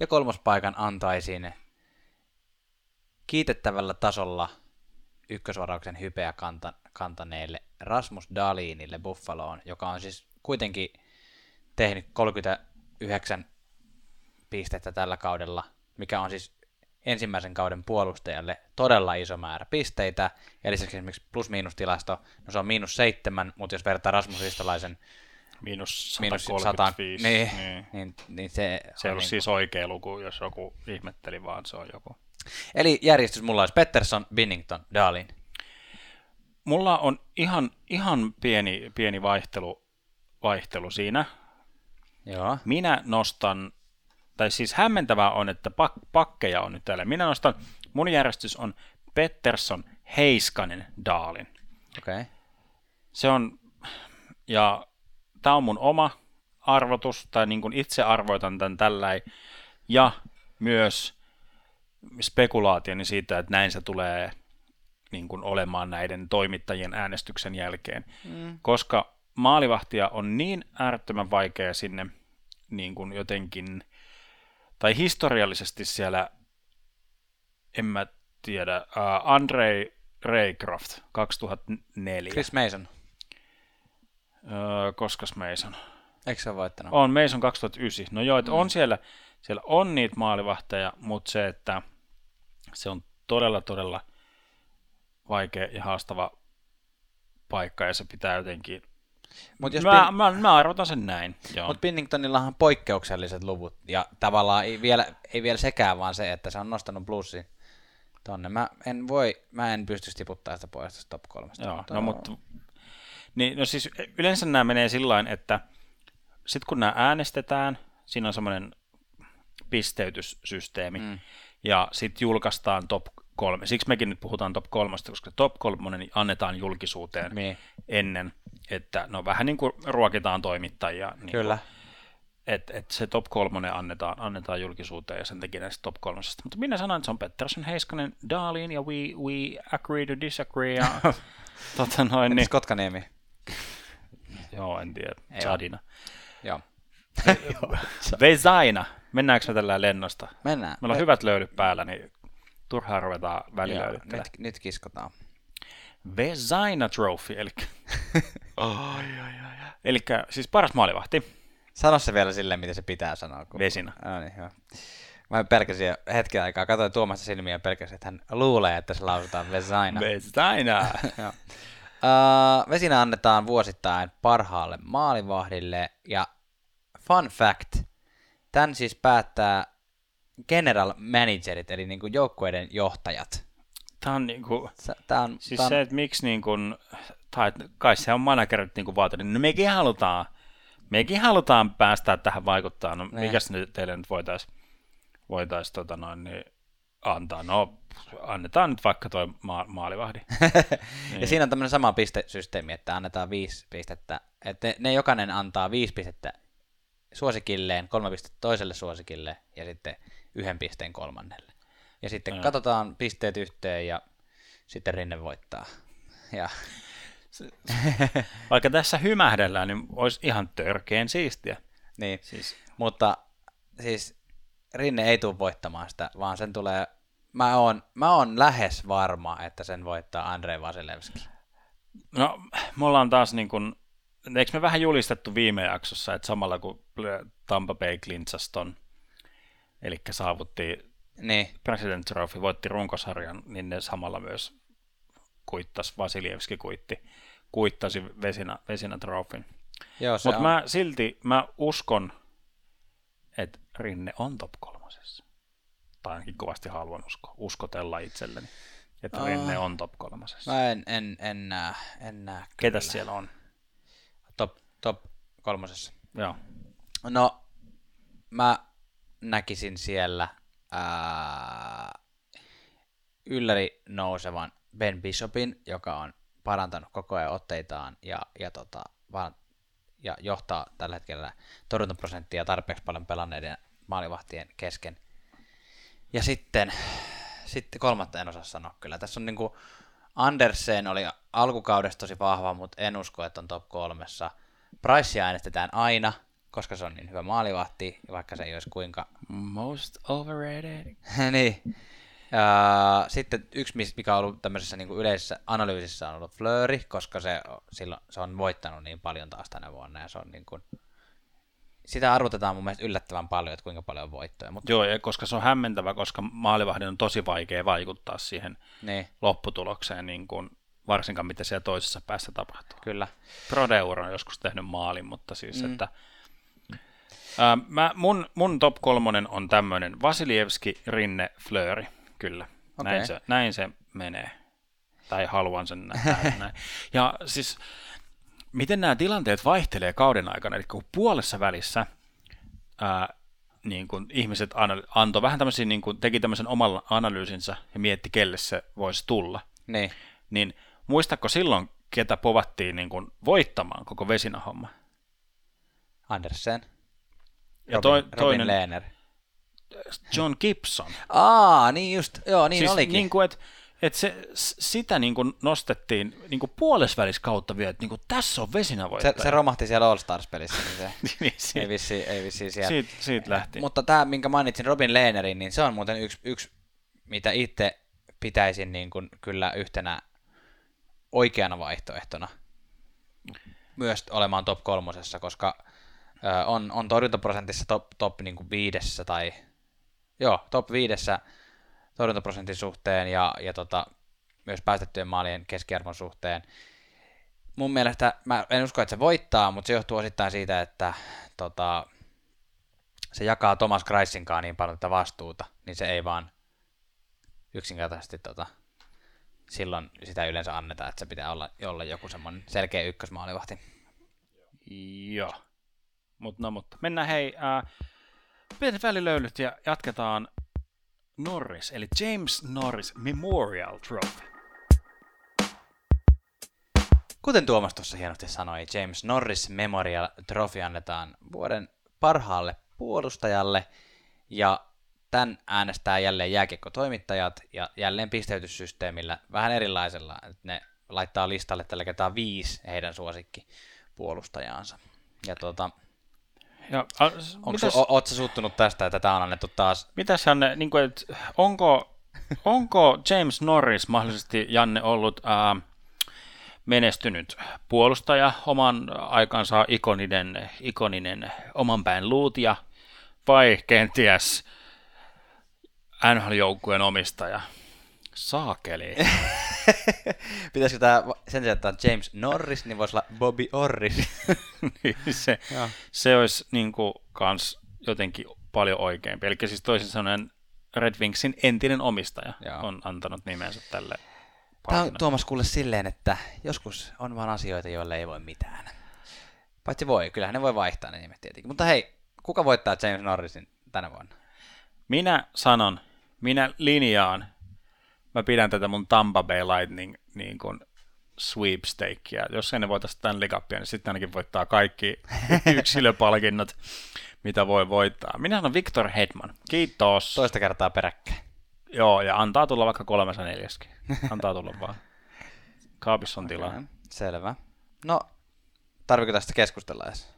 Ja kolmospaikan antaisin kiitettävällä tasolla ykkösvarauksen hypeä kanta, kantaneelle Rasmus Dalinille Buffaloon, joka on siis kuitenkin tehnyt 39 pistettä tällä kaudella, mikä on siis ensimmäisen kauden puolustajalle todella iso määrä pisteitä. Ja lisäksi esimerkiksi plus-miinus-tilasto, no se on miinus seitsemän, mutta jos vertaa Rasmus Ristolaisen Miinus miinus 135. niin, niin. niin, niin se, Se ei on ollut niin siis oikea luku, jos joku ihmetteli, vaan se on joku. Eli järjestys mulla olisi Pettersson, Binnington, Dalin. Mulla on ihan, ihan pieni, pieni vaihtelu, vaihtelu siinä. Joo. Minä nostan, tai siis hämmentävää on, että pak, pakkeja on nyt täällä. Minä nostan, mun järjestys on Pettersson, Heiskanen, Daalin. Okei. Okay. Se on, ja tämä on mun oma arvotus, tai niin kuin itse arvoitan tämän tällä, ja myös spekulaationi siitä, että näin se tulee niin kuin olemaan näiden toimittajien äänestyksen jälkeen. Mm. Koska maalivahtia on niin äärettömän vaikea sinne niin kuin jotenkin, tai historiallisesti siellä, en mä tiedä, uh, Andrei Raycroft 2004. Chris Mason. Öö, koskas Mason? Eikö se ole voittanut? On Mason 2009. No joo, että mm. on siellä, siellä on niitä maalivahteja, mutta se, että se on todella, todella vaikea ja haastava paikka ja se pitää jotenkin... Mut jos mä, Bin- mä, mä arvotan sen näin. Mutta Binningtonillahan on poikkeukselliset luvut, ja tavallaan ei vielä, ei vielä sekään, vaan se, että se on nostanut plussin tonne. Mä en voi, mä en pysty tiputtaa sitä pois tästä top kolmesta. Joo, no mutta... Niin, no siis yleensä nämä menee sillä että sitten kun nämä äänestetään, siinä on semmoinen pisteytyssysteemi, mm. ja sitten julkaistaan top kolme. Siksi mekin nyt puhutaan top kolmesta, koska top kolmonen annetaan julkisuuteen Niin. ennen, että no vähän niin kuin ruokitaan toimittajia. Niin Kyllä. että et se top kolmonen annetaan, annetaan julkisuuteen ja sen takia näistä top kolmosesta. Mutta minä sanoin, että se on Pettersson, Heiskanen, Darlin ja we, we agree to disagree. Ja, tota noin, Niin. Kotkaniemi. joo, en tiedä, Ei Zadina. Joo. Vesaina, mennäänkö me tällä lennosta? Mennään. Meillä on hyvät löylyt päällä, niin turhaan ruvetaan välillä Joo, nyt, nyt kiskotaan. Vesaina Trophy, eli... ai, ai, ai. Eli siis paras maalivahti, Sano se vielä silleen, mitä se pitää sanoa. Kun... Vesina. No niin, hyvä. Mä pelkäsin hetken aikaa, katsoin Tuomasta silmiä ja pelkäsin, että hän luulee, että se lausutaan Vesaina. Vesaina. Joo. Uh, vesinä annetaan vuosittain parhaalle maalivahdille ja fun fact, tämän siis päättää general managerit, eli niin kuin joukkueiden johtajat. Tämä on niinku... Tämä on, Siis tää on se, että miksi niin kun, tai kai se on managerit niin kuin vaatinut, no mekin halutaan, mekin halutaan päästä tähän vaikuttaa, no Ne. mikäs nyt teille nyt voitaisiin voitais, tota noin, niin antaa, no annetaan nyt vaikka toi ma- maalivahdi. ja siinä on tämmöinen sama pistesysteemi, että annetaan viisi pistettä, että ne, ne jokainen antaa viisi pistettä suosikilleen, kolme pistettä toiselle suosikille ja sitten yhden pisteen kolmannelle. Ja sitten Joo. katsotaan pisteet yhteen ja sitten Rinne voittaa. Ja Vaikka tässä hymähdellään, niin olisi ihan törkeen siistiä. niin, Siis, mutta siis Rinne ei tule voittamaan sitä, vaan sen tulee, mä oon, mä oon lähes varma, että sen voittaa Andrei Vasilevski. no, me ollaan taas niin kuin, eikö me vähän julistettu viime jaksossa, että samalla kun Tampa Bay klintsasi ton, eli saavutti Niin, President Trophy voitti runkosarjan, niin ne samalla myös kuittas, Vasilievski kuitti, kuittasi Vesinä, Vesinä Trophyn. Mutta mä silti, mä uskon, että Rinne on top kolmosessa. Tai ainakin kovasti haluan uskoa, uskotella itselleni, että Ah. Rinne on top kolmosessa. Mä en, en, en näe, en näe Ketäs kyllä. siellä on? Top, top kolmosessa. Joo. No, mä näkisin siellä ää, ylläri nousevan Ben Bishopin, joka on parantanut koko ajan otteitaan ja, ja, tota, ja johtaa tällä hetkellä torjuntaprosenttia tarpeeksi paljon pelanneiden maalivahtien kesken. Ja sitten, sitten kolmatta en osaa sanoa kyllä. Tässä on niinku Andersen oli alkukaudesta tosi vahva, mutta en usko, että on top kolmessa. Price äänestetään aina, koska se on niin hyvä maalivahti, vaikka se ei olisi kuinka... Most overrated. niin. Ja sitten yksi, mikä on ollut tämmöisessä niin kuin yleisessä analyysissä, on ollut Flöri, koska se, silloin, se on voittanut niin paljon taas tänä vuonna, ja se on niin kuin, sitä arvotetaan mun mielestä yllättävän paljon, että kuinka paljon on voittoja. Mutta... Joo, koska se on hämmentävä, koska maalivahdin on tosi vaikea vaikuttaa siihen niin. lopputulokseen, niin kuin, varsinkaan mitä siellä toisessa päässä tapahtuu. Kyllä. Prodeur on joskus tehnyt maalin, mutta siis, mm. että mä, mun, mun top kolmonen on tämmöinen Vasilievski, Rinne, Flöri, kyllä. Okay. Näin, se, näin se menee. Tai haluan sen nähdä. näin. Ja siis miten nämä tilanteet vaihtelee kauden aikana, eli kun puolessa välissä ää, niin kun ihmiset antoi vähän tämmöisiä, niin kun teki tämmöisen oman analyysinsä ja mietti, kelle se voisi tulla, niin, niin muistatko silloin, ketä povattiin niin kun voittamaan koko vesinahomma? Andersen. Ja toi, Robin, toinen, Robin Lehner. John Gibson. Aa, niin just, joo, niin siis olikin. Niin kuin, että et se, sitä niin kuin nostettiin niin kuin kautta vielä, että niin kuin tässä on vesinävoittaja. Se, se romahti siellä All Stars-pelissä, niin se niin, siitä, ei vissiin, ei vissiin siellä. Siitä, siitä lähti. Mutta tämä, minkä mainitsin Robin Lehnerin, niin se on muuten yksi, yksi mitä itse pitäisin niin kuin kyllä yhtenä oikeana vaihtoehtona myös olemaan top kolmosessa, koska on, on torjuntaprosentissa top, top niin kuin viidessä tai joo, top viidessä torjuntaprosentin suhteen ja, ja tota, myös päästettyjen maalien keskiarvon suhteen. Mun mielestä, mä en usko, että se voittaa, mutta se johtuu osittain siitä, että tota, se jakaa Thomas Kreissinkaan niin paljon tätä vastuuta, niin se ei vaan yksinkertaisesti tota, silloin sitä yleensä annetaan, että se pitää olla, olla joku semmoinen selkeä ykkösmaalivahti. Joo. Mut, no, mutta mennään hei, äh, pienet välilöylyt ja jatketaan Norris, eli James Norris Memorial Trophy. Kuten Tuomas tuossa hienosti sanoi, James Norris Memorial Trophy annetaan vuoden parhaalle puolustajalle, ja tämän äänestää jälleen jääkiekko-toimittajat, ja jälleen pisteytyssysteemillä vähän erilaisella, ne laittaa listalle tällä kertaa viisi heidän suosikki puolustajaansa. Ja tuota, ja, a, mitäs, su, o, suuttunut tästä, että tämä on annettu taas? Mitäs Janne, niin kuin, että onko, onko James Norris mahdollisesti, Janne, ollut ää, menestynyt puolustaja, oman aikansa ikoninen, ikoninen oman päin luutia, vai kenties NHL-joukkueen omistaja? Saakeli. Pitäisikö tämä sen sijaan, että James Norris, niin voisi olla Bobby Orris. niin se, se olisi niin kuin, kans jotenkin paljon oikeampi. Eli siis toisin sanoen Red Wingsin entinen omistaja Joo. on antanut nimensä tälle Tämä on Tuomas kuule silleen, että joskus on vaan asioita, joille ei voi mitään. Paitsi voi, kyllähän ne voi vaihtaa ne nimet tietenkin. Mutta hei, kuka voittaa James Norrisin tänä vuonna? Minä sanon, minä linjaan mä pidän tätä mun Tampa Bay Lightning niin kuin sweepstakea. Jos ei ne voita Stanley Cupia, niin sitten ainakin voittaa kaikki yksilöpalkinnot, mitä voi voittaa. Minä sanon Victor Hedman. Kiitos. Toista kertaa peräkkäin. Joo, ja antaa tulla vaikka kolmessa neljäskin. Antaa tulla vaan. Kaapissa on tilaa. Okay, selvä. No, tarviko tästä keskustella edes?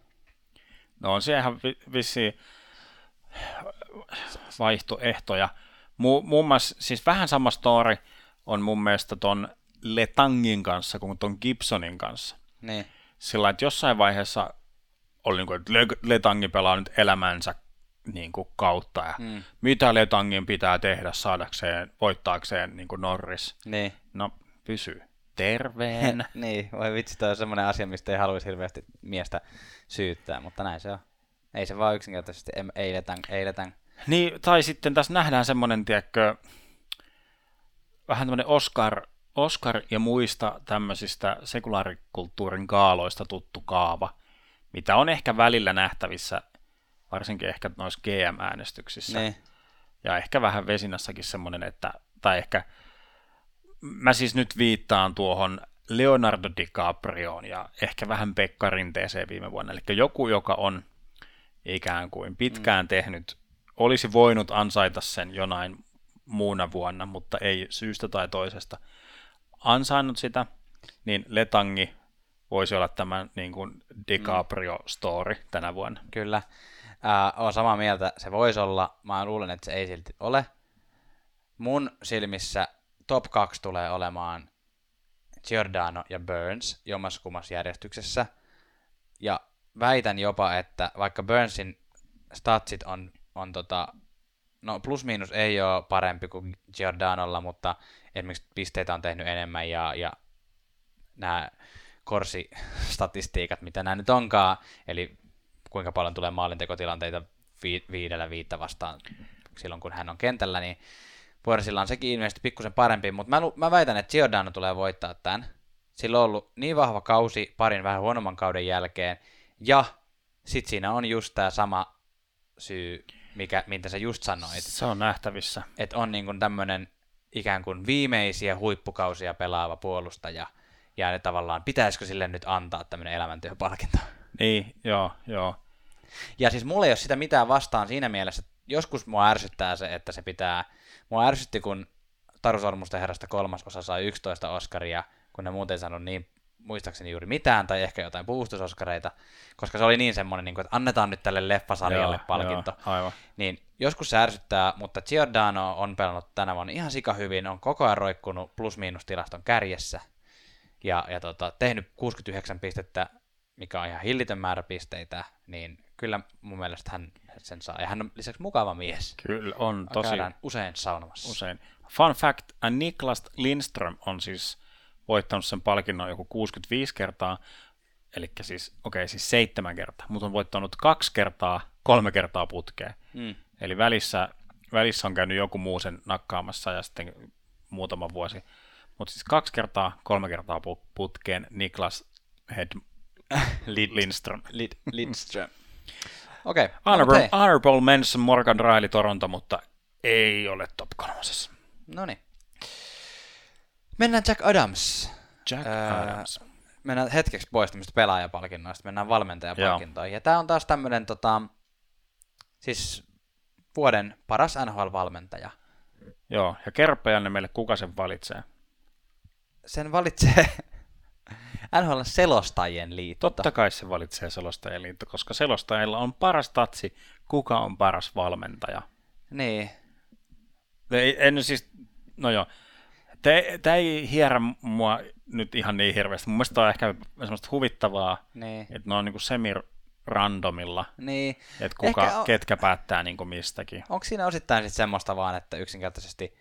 No on siellä ihan vi- vissi vaihtoehtoja. Mu- muun muassa, siis vähän sama story on mun mielestä ton Letangin kanssa kuin ton Gibsonin kanssa. Niin. Sillä että jossain vaiheessa oli niin kuin, että Letangi pelaa nyt elämänsä niin kuin kautta ja mm. mitä Letangin pitää tehdä saadakseen, voittaakseen niin kuin Norris. Niin. No, pysy terveen. niin, voi vitsi, toi on semmoinen asia, mistä ei haluaisi hirveästi miestä syyttää, mutta näin se on. Ei se vaan yksinkertaisesti, ei letang, ei letang. Niin, tai sitten tässä nähdään semmoinen, tiedätkö, vähän tämmöinen Oscar, Oscar ja muista tämmöisistä sekulaarikulttuurin kaaloista tuttu kaava, mitä on ehkä välillä nähtävissä, varsinkin ehkä noissa GM-äänestyksissä. Ne. Ja ehkä vähän vesinässäkin semmoinen, että, tai ehkä, mä siis nyt viittaan tuohon Leonardo DiCaprioon ja ehkä vähän Pekka Rinteeseen viime vuonna. Eli joku, joka on ikään kuin pitkään mm. tehnyt olisi voinut ansaita sen jonain muuna vuonna, mutta ei syystä tai toisesta ansainnut sitä, niin Letangi voisi olla tämän niin kuin DiCaprio-story tänä vuonna. Kyllä. Ää, olen samaa mieltä, se voisi olla. Mä luulen, että se ei silti ole. Mun silmissä top 2 tulee olemaan Giordano ja Burns jommaskummassa järjestyksessä. Ja väitän jopa, että vaikka Burnsin statsit on, on tota, no plus miinus ei ole parempi kuin Giordanolla, mutta esimerkiksi pisteitä on tehnyt enemmän ja, ja nämä korsistatistiikat, mitä nämä nyt onkaan, eli kuinka paljon tulee maalintekotilanteita vi- viidellä viittä vastaan silloin, kun hän on kentällä, niin Puorisilla on sekin ilmeisesti pikkusen parempi, mutta mä, mä väitän, että Giordano tulee voittaa tämän. Sillä on ollut niin vahva kausi parin vähän huonomman kauden jälkeen, ja sitten siinä on just tämä sama syy, mikä, mitä sä just sanoit. Se on nähtävissä. Että on niin tämmöinen ikään kuin viimeisiä huippukausia pelaava puolustaja, ja ne tavallaan, pitäisikö sille nyt antaa tämmöinen elämäntyöpalkinto? Niin, joo, joo. Ja siis mulla ei ole sitä mitään vastaan siinä mielessä, että joskus mua ärsyttää se, että se pitää, mua ärsytti, kun Taru Sormusten herrasta kolmas osa sai 11 Oscaria, kun ne muuten ei saanut niin muistaakseni juuri mitään, tai ehkä jotain puustusoskareita, koska se oli niin semmoinen, niin kuin, että annetaan nyt tälle leffasarjalle joo, palkinto. Joo, aivan. Niin joskus se ärsyttää, mutta Giordano on pelannut tänä vuonna ihan sika hyvin, on koko ajan roikkunut plus-miinus-tilaston kärjessä, ja, ja tota, tehnyt 69 pistettä, mikä on ihan hillitön määrä pisteitä, niin kyllä mun mielestä hän sen saa. Ja hän on lisäksi mukava mies. Kyllä on, tosi. Käydään usein saunomassa. Usein. Fun fact, Niklas Lindström on siis voittanut sen palkinnon joku 65 kertaa, eli siis, okei, okay, siis seitsemän kertaa, mutta on voittanut kaksi kertaa, kolme kertaa putkeen. Mm. Eli välissä, välissä on käynyt joku muu sen nakkaamassa ja sitten muutama vuosi. Mutta siis kaksi kertaa, kolme kertaa putkeen Niklas Head Lid, Lindström. Lid, Lindström. Okei. Okay. Honorable, no, honorable mention Morgan Riley Toronto, mutta ei ole top kolmosessa. No niin. Mennään Jack Adams. Jack äh, Adams. Mennään hetkeksi pois tämmöistä pelaajapalkinnoista, mennään valmentajapalkintoihin. Ja tämä on taas tämmöinen tota, siis vuoden paras NHL-valmentaja. Joo, ja kerro meille, kuka sen valitsee. Sen valitsee NHL selostajien liitto. Totta kai se valitsee selostajien liitto, koska selostajilla on paras tatsi, kuka on paras valmentaja. Niin. Ei, en siis, no joo, Tämä ei hierä mua nyt ihan niin hirveästi. Mun mielestä tämä on ehkä semmoista huvittavaa, niin. että ne on niinku semi-randomilla, niin. että kuka, on... ketkä päättää niinku mistäkin. Onko siinä osittain sitten semmoista vaan, että yksinkertaisesti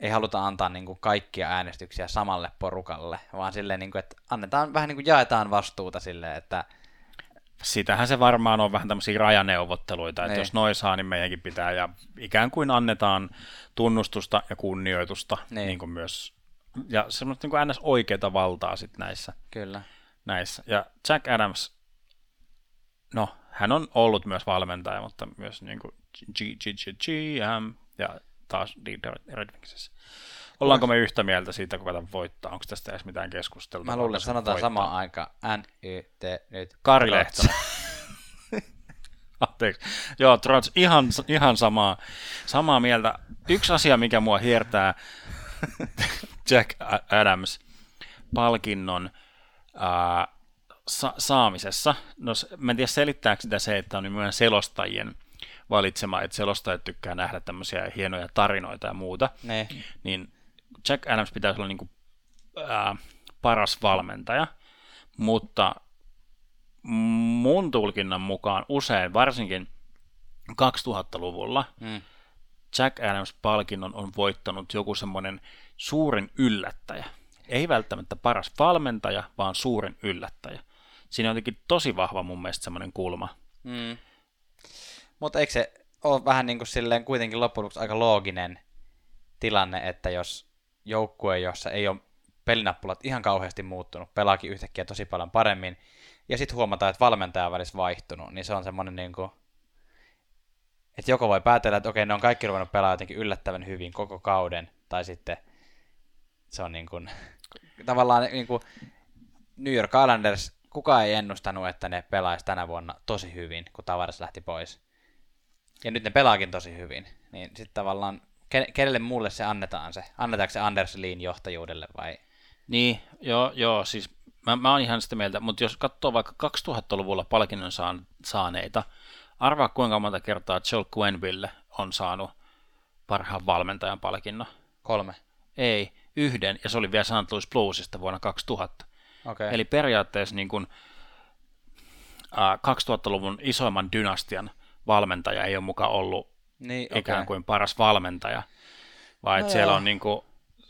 ei haluta antaa niinku kaikkia äänestyksiä samalle porukalle, vaan silleen, niinku, että annetaan vähän niin kuin jaetaan vastuuta silleen, että Sitähän se varmaan on vähän tämmöisiä rajaneuvotteluita, että niin. jos noin saa, niin meidänkin pitää, ja ikään kuin annetaan tunnustusta ja kunnioitusta niin. Niin kuin myös, ja semmoista niin kuin ns. oikeita valtaa sitten näissä. Kyllä. Näissä. Ja Jack Adams, no, hän on ollut myös valmentaja, mutta myös niin kuin GM ja taas Red Wingsissä. Ollaanko me yhtä mieltä siitä, kuka tämän voittaa? Onko tästä edes mitään keskustelua? Mä luulen, että sanotaan samaan aikaan N-Y-T nyt. Kari Lehtonen. Anteeksi. Joo, Trots, ihan, ihan samaa, samaa mieltä. Yksi asia, mikä mua hiertää Jack Adams palkinnon ää, sa- saamisessa. No, mä en tiedä selittääkö sitä se, että on myös selostajien valitsema, että selostajat tykkää nähdä tämmöisiä hienoja tarinoita ja muuta. Ne. Niin Jack Adams pitäisi olla niin kuin, ää, paras valmentaja, mutta mun tulkinnan mukaan usein, varsinkin 2000-luvulla, mm. Jack Adams-palkinnon on voittanut joku semmoinen suurin yllättäjä. Ei välttämättä paras valmentaja, vaan suurin yllättäjä. Siinä on jotenkin tosi vahva mun mielestä semmoinen kulma. Mm. Mutta eikö se ole vähän niin kuin silleen kuitenkin loppujen aika looginen tilanne, että jos joukkue, jossa ei ole pelinappulat ihan kauheasti muuttunut, pelaakin yhtäkkiä tosi paljon paremmin, ja sitten huomataan, että valmentaja välissä vaihtunut, niin se on semmoinen niin kuin, että joko voi päätellä, että okei, ne on kaikki ruvennut pelaa jotenkin yllättävän hyvin koko kauden, tai sitten se on niin kuin, tavallaan niin kuin New York Islanders, kukaan ei ennustanut, että ne pelaisi tänä vuonna tosi hyvin, kun Tavares lähti pois. Ja nyt ne pelaakin tosi hyvin. Niin sitten tavallaan kenelle muulle se annetaan se? Annetaanko se Anders johtajuudelle vai? Niin, joo, joo siis mä, mä oon ihan sitä mieltä, mutta jos katsoo vaikka 2000-luvulla palkinnon saan, saaneita, arvaa kuinka monta kertaa Joel Quenville on saanut parhaan valmentajan palkinnon. Kolme. Ei, yhden, ja se oli vielä St. Louis Bluesista vuonna 2000. Okay. Eli periaatteessa niin kuin, äh, 2000-luvun isoimman dynastian valmentaja ei ole mukaan ollut niin, okay. ikään kuin paras valmentaja, vaan No no siellä on niin kuin,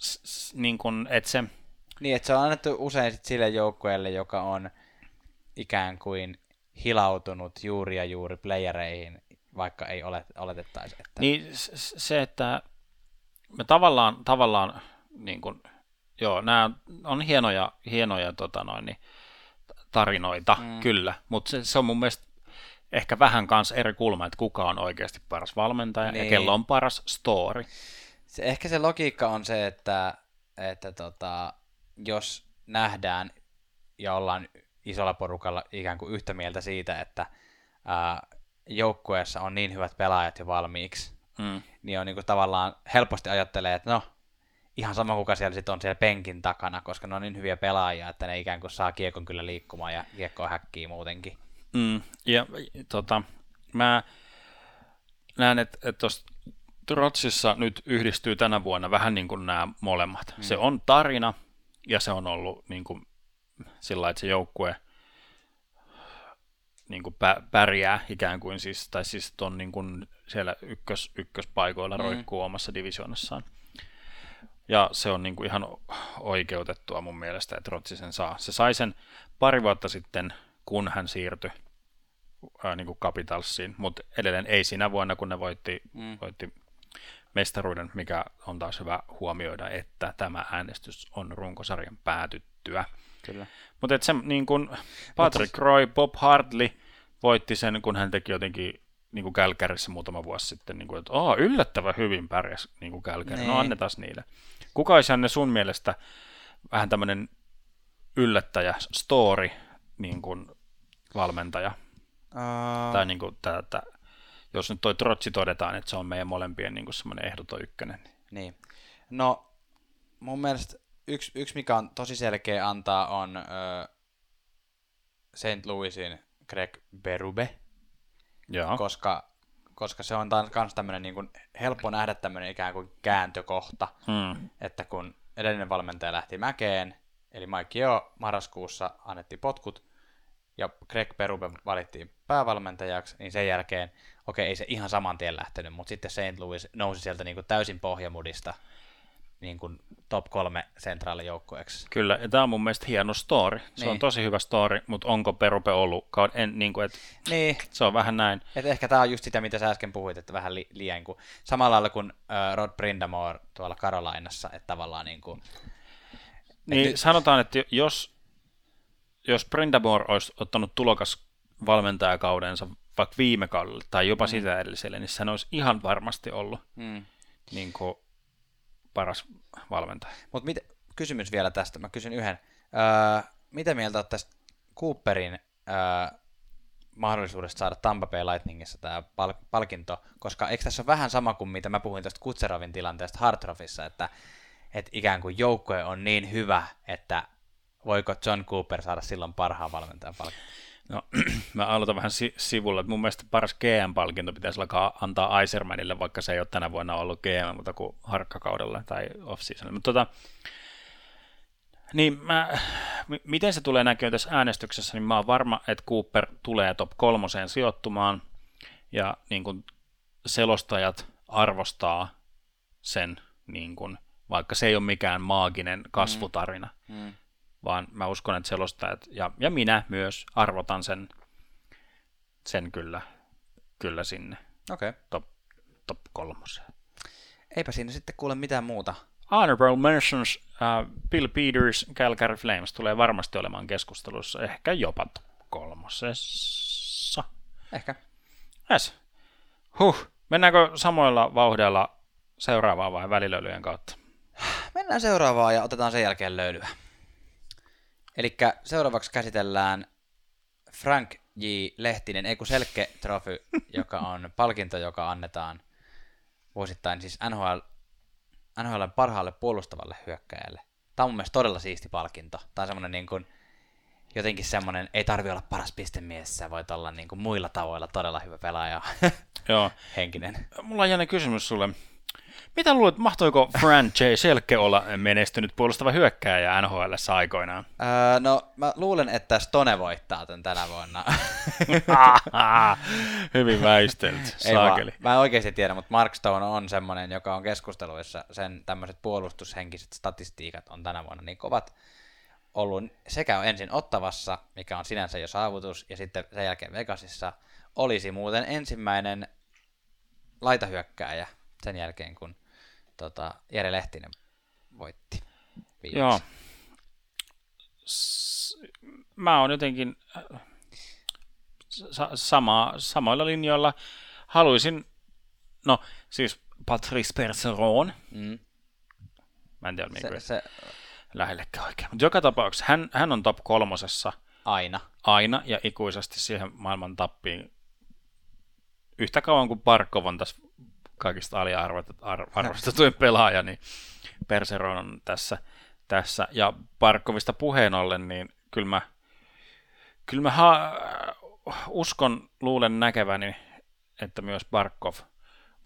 s- niin kuin, että se, Niin, että se on annettu usein sit sille joukkueelle, joka on ikään kuin hilautunut juuri ja juuri playereihin, vaikka ei ole, oletettaisi. Että... niin se, että me tavallaan, tavallaan niin kuin, joo, nämä on hienoja, hienoja tota noin, niin, tarinoita, mm. kyllä, mutta se, se on mun mielestä ehkä vähän kanssa eri kulma, että kuka on oikeasti paras valmentaja Niin. ja kello on paras story. Se, ehkä se logiikka on se, että, että tota, jos nähdään ja ollaan isolla porukalla ikään kuin yhtä mieltä siitä, että ää, joukkueessa on niin hyvät pelaajat jo valmiiksi, Mm. niin on niin kuin tavallaan helposti ajattelee, että no, ihan sama kuka siellä sitten on siellä penkin takana, koska ne on niin hyviä pelaajia, että ne ikään kuin saa kiekon kyllä liikkumaan ja kiekkoa häkkii muutenkin. Mm, ja tota, mä näen, että, että tuossa Trotsissa nyt yhdistyy tänä vuonna vähän niin kuin nämä molemmat. Mm. Se on tarina ja se on ollut niin kuin sillä että se joukkue niin kuin pä, pärjää ikään kuin siis, tai siis on niin kuin siellä ykkös, ykköspaikoilla Mm. roikkuu omassa divisionassaan. Ja se on niin kuin ihan oikeutettua mun mielestä, että Rotsi sen saa. Se sai sen pari vuotta sitten, kun hän siirtyi ää, niin kuin Capitalsiin, mutta edelleen ei siinä vuonna, kun ne voitti, Mm. voitti mestaruuden, mikä on taas hyvä huomioida, että tämä äänestys on runkosarjan päätyttyä. Kyllä. Mutta se niin kuin Patrick Roy, Bob Hartley voitti sen, kun hän teki jotenkin niin kuin Kälkärissä muutama vuosi sitten, niin kuin, että yllättävän hyvin pärjäs niin kuin Kälkäri, Niin. no annetaan niille. Kuka olisi Janne sun mielestä vähän tämmöinen yllättäjä, story, niin kuin valmentaja, Uh, tai niin kuin tätä, jos nyt toi Trotsi todetaan, että se on meidän molempien niin semmoinen ehdoton ykkönen. niin- Niin. No, mun mielestä yksi, yksi mikä on tosi selkeä antaa on ö, St. Louisin Greg Berube, Joo, koska, koska se on myös tämmöinen niin kuin helppo nähdä tämmöinen ikään kuin kääntökohta, hmm. että kun edellinen valmentaja lähti mäkeen, eli Mike Yeo marraskuussa annettiin potkut, ja Greg Berube valittiin päävalmentajaksi, niin sen jälkeen, okei, ei se ihan saman tien lähtenyt, mutta sitten St. Louis nousi sieltä niin kuin täysin pohjamudista niin kuin top kolme sentraalijoukkueeksi. Kyllä, ja tämä on mun mielestä hieno story. Se Niin. on tosi hyvä story, mutta onko Perupe ollut? En, niin kuin, et, Niin, se on vähän näin. et ehkä tämä on just sitä, mitä sä äsken puhuit, että vähän li- liian kuin, samalla lailla kuin äh, Rod Brindamore tuolla Karolainassa, että tavallaan niin kuin, Niin nyt- sanotaan, että jos, jos Brindamore olisi ottanut tulokas valmentajakaudensa vaikka viime kaudella tai jopa mm. sitä edelliselle, niin sehän olisi ihan varmasti ollut mm. niin kuin, paras valmentaja. Mutta mit, kysymys vielä tästä, mä kysyn yhden. Öö, mitä mieltä oot tästä Cooperin öö, mahdollisuudesta saada Tampa Bay Lightningissa tämä pal- palkinto, koska eikö tässä ole vähän sama kuin mitä mä puhuin tuosta Kutserovin tilanteesta Hartrofissa, että, että ikään kuin joukkue on niin hyvä, että voiko John Cooper saada silloin parhaan valmentajan palkinnon? No, mä aloitan vähän si- sivulla, että mun mielestä paras GM-palkinto pitäisi alkaa antaa Isermanille, vaikka se ei ole tänä vuonna ollut GM, mutta kuin harkkakaudella tai off-seasonilla. Mutta tota, niin mä, m- miten se tulee näkyä tässä äänestyksessä, niin mä oon varma, että Cooper tulee top kolmoseen sijoittumaan, ja niin kuin selostajat arvostaa sen, niin kuin, vaikka se ei ole mikään maaginen kasvutarina, Mm. Vaan mä uskon, että selostajat ja, ja minä myös arvotan sen, sen kyllä, kyllä sinne Okei. Okay. top, top kolmoseen. Eipä siinä sitten kuule mitään muuta. Honorable mentions, uh, Bill Peters, Calgary Flames tulee varmasti olemaan keskustelussa, ehkä jopa kolmosessa. Ehkä. Yes. Huh. Mennäänkö samoilla vauhdeilla seuraavaan vai välilöilyjen kautta? Mennään seuraavaan ja otetaan sen jälkeen löylyä. Eli seuraavaksi käsitellään Frank J. Lehtinen, ei kun Selke Trophy, joka on palkinto, joka annetaan vuosittain siis NHL, NHL parhaalle puolustavalle hyökkäjälle. Tämä on mun mielestä todella siisti palkinto. Tämä on semmoinen niin kuin, jotenkin semmoinen, ei tarvi olla paras pistemies, sä voit olla niin kuin muilla tavoilla todella hyvä pelaaja. Joo. Henkinen. Mulla on jännä kysymys sulle. Mitä luulet, mahtoiko Fran J. Selke olla menestynyt puolustava hyökkääjä NHL aikoinaan? Öö, no, mä luulen, että Stone voittaa tämän tänä vuonna. Hyvin väistelty, saakeli. Mä en oikeasti tiedä, mutta Mark Stone on semmoinen, joka on keskusteluissa, sen tämmöiset puolustushenkiset statistiikat on tänä vuonna niin kovat ollut sekä ensin Ottavassa, mikä on sinänsä jo saavutus, ja sitten sen jälkeen Vegasissa, olisi muuten ensimmäinen laitahyökkääjä sen jälkeen, kun tota, Jere Lehtinen voitti viimeksi. Joo. S- mä oon jotenkin sa- sama, samoilla linjoilla. Haluaisin, no siis Patrice Perseron, Mm. mä en tiedä Se, mikä se lähellekään oikein, mutta joka tapauksessa hän, hän on top kolmosessa aina. aina ja ikuisesti siihen maailman tappiin yhtä kauan kuin Barkov on tässä kaikista aliarvostetuin pelaaja, niin Perseron on tässä, tässä. Ja Barkovista puheen ollen, niin kyllä mä, kyllä mä ha- uskon, luulen näkeväni, että myös Barkov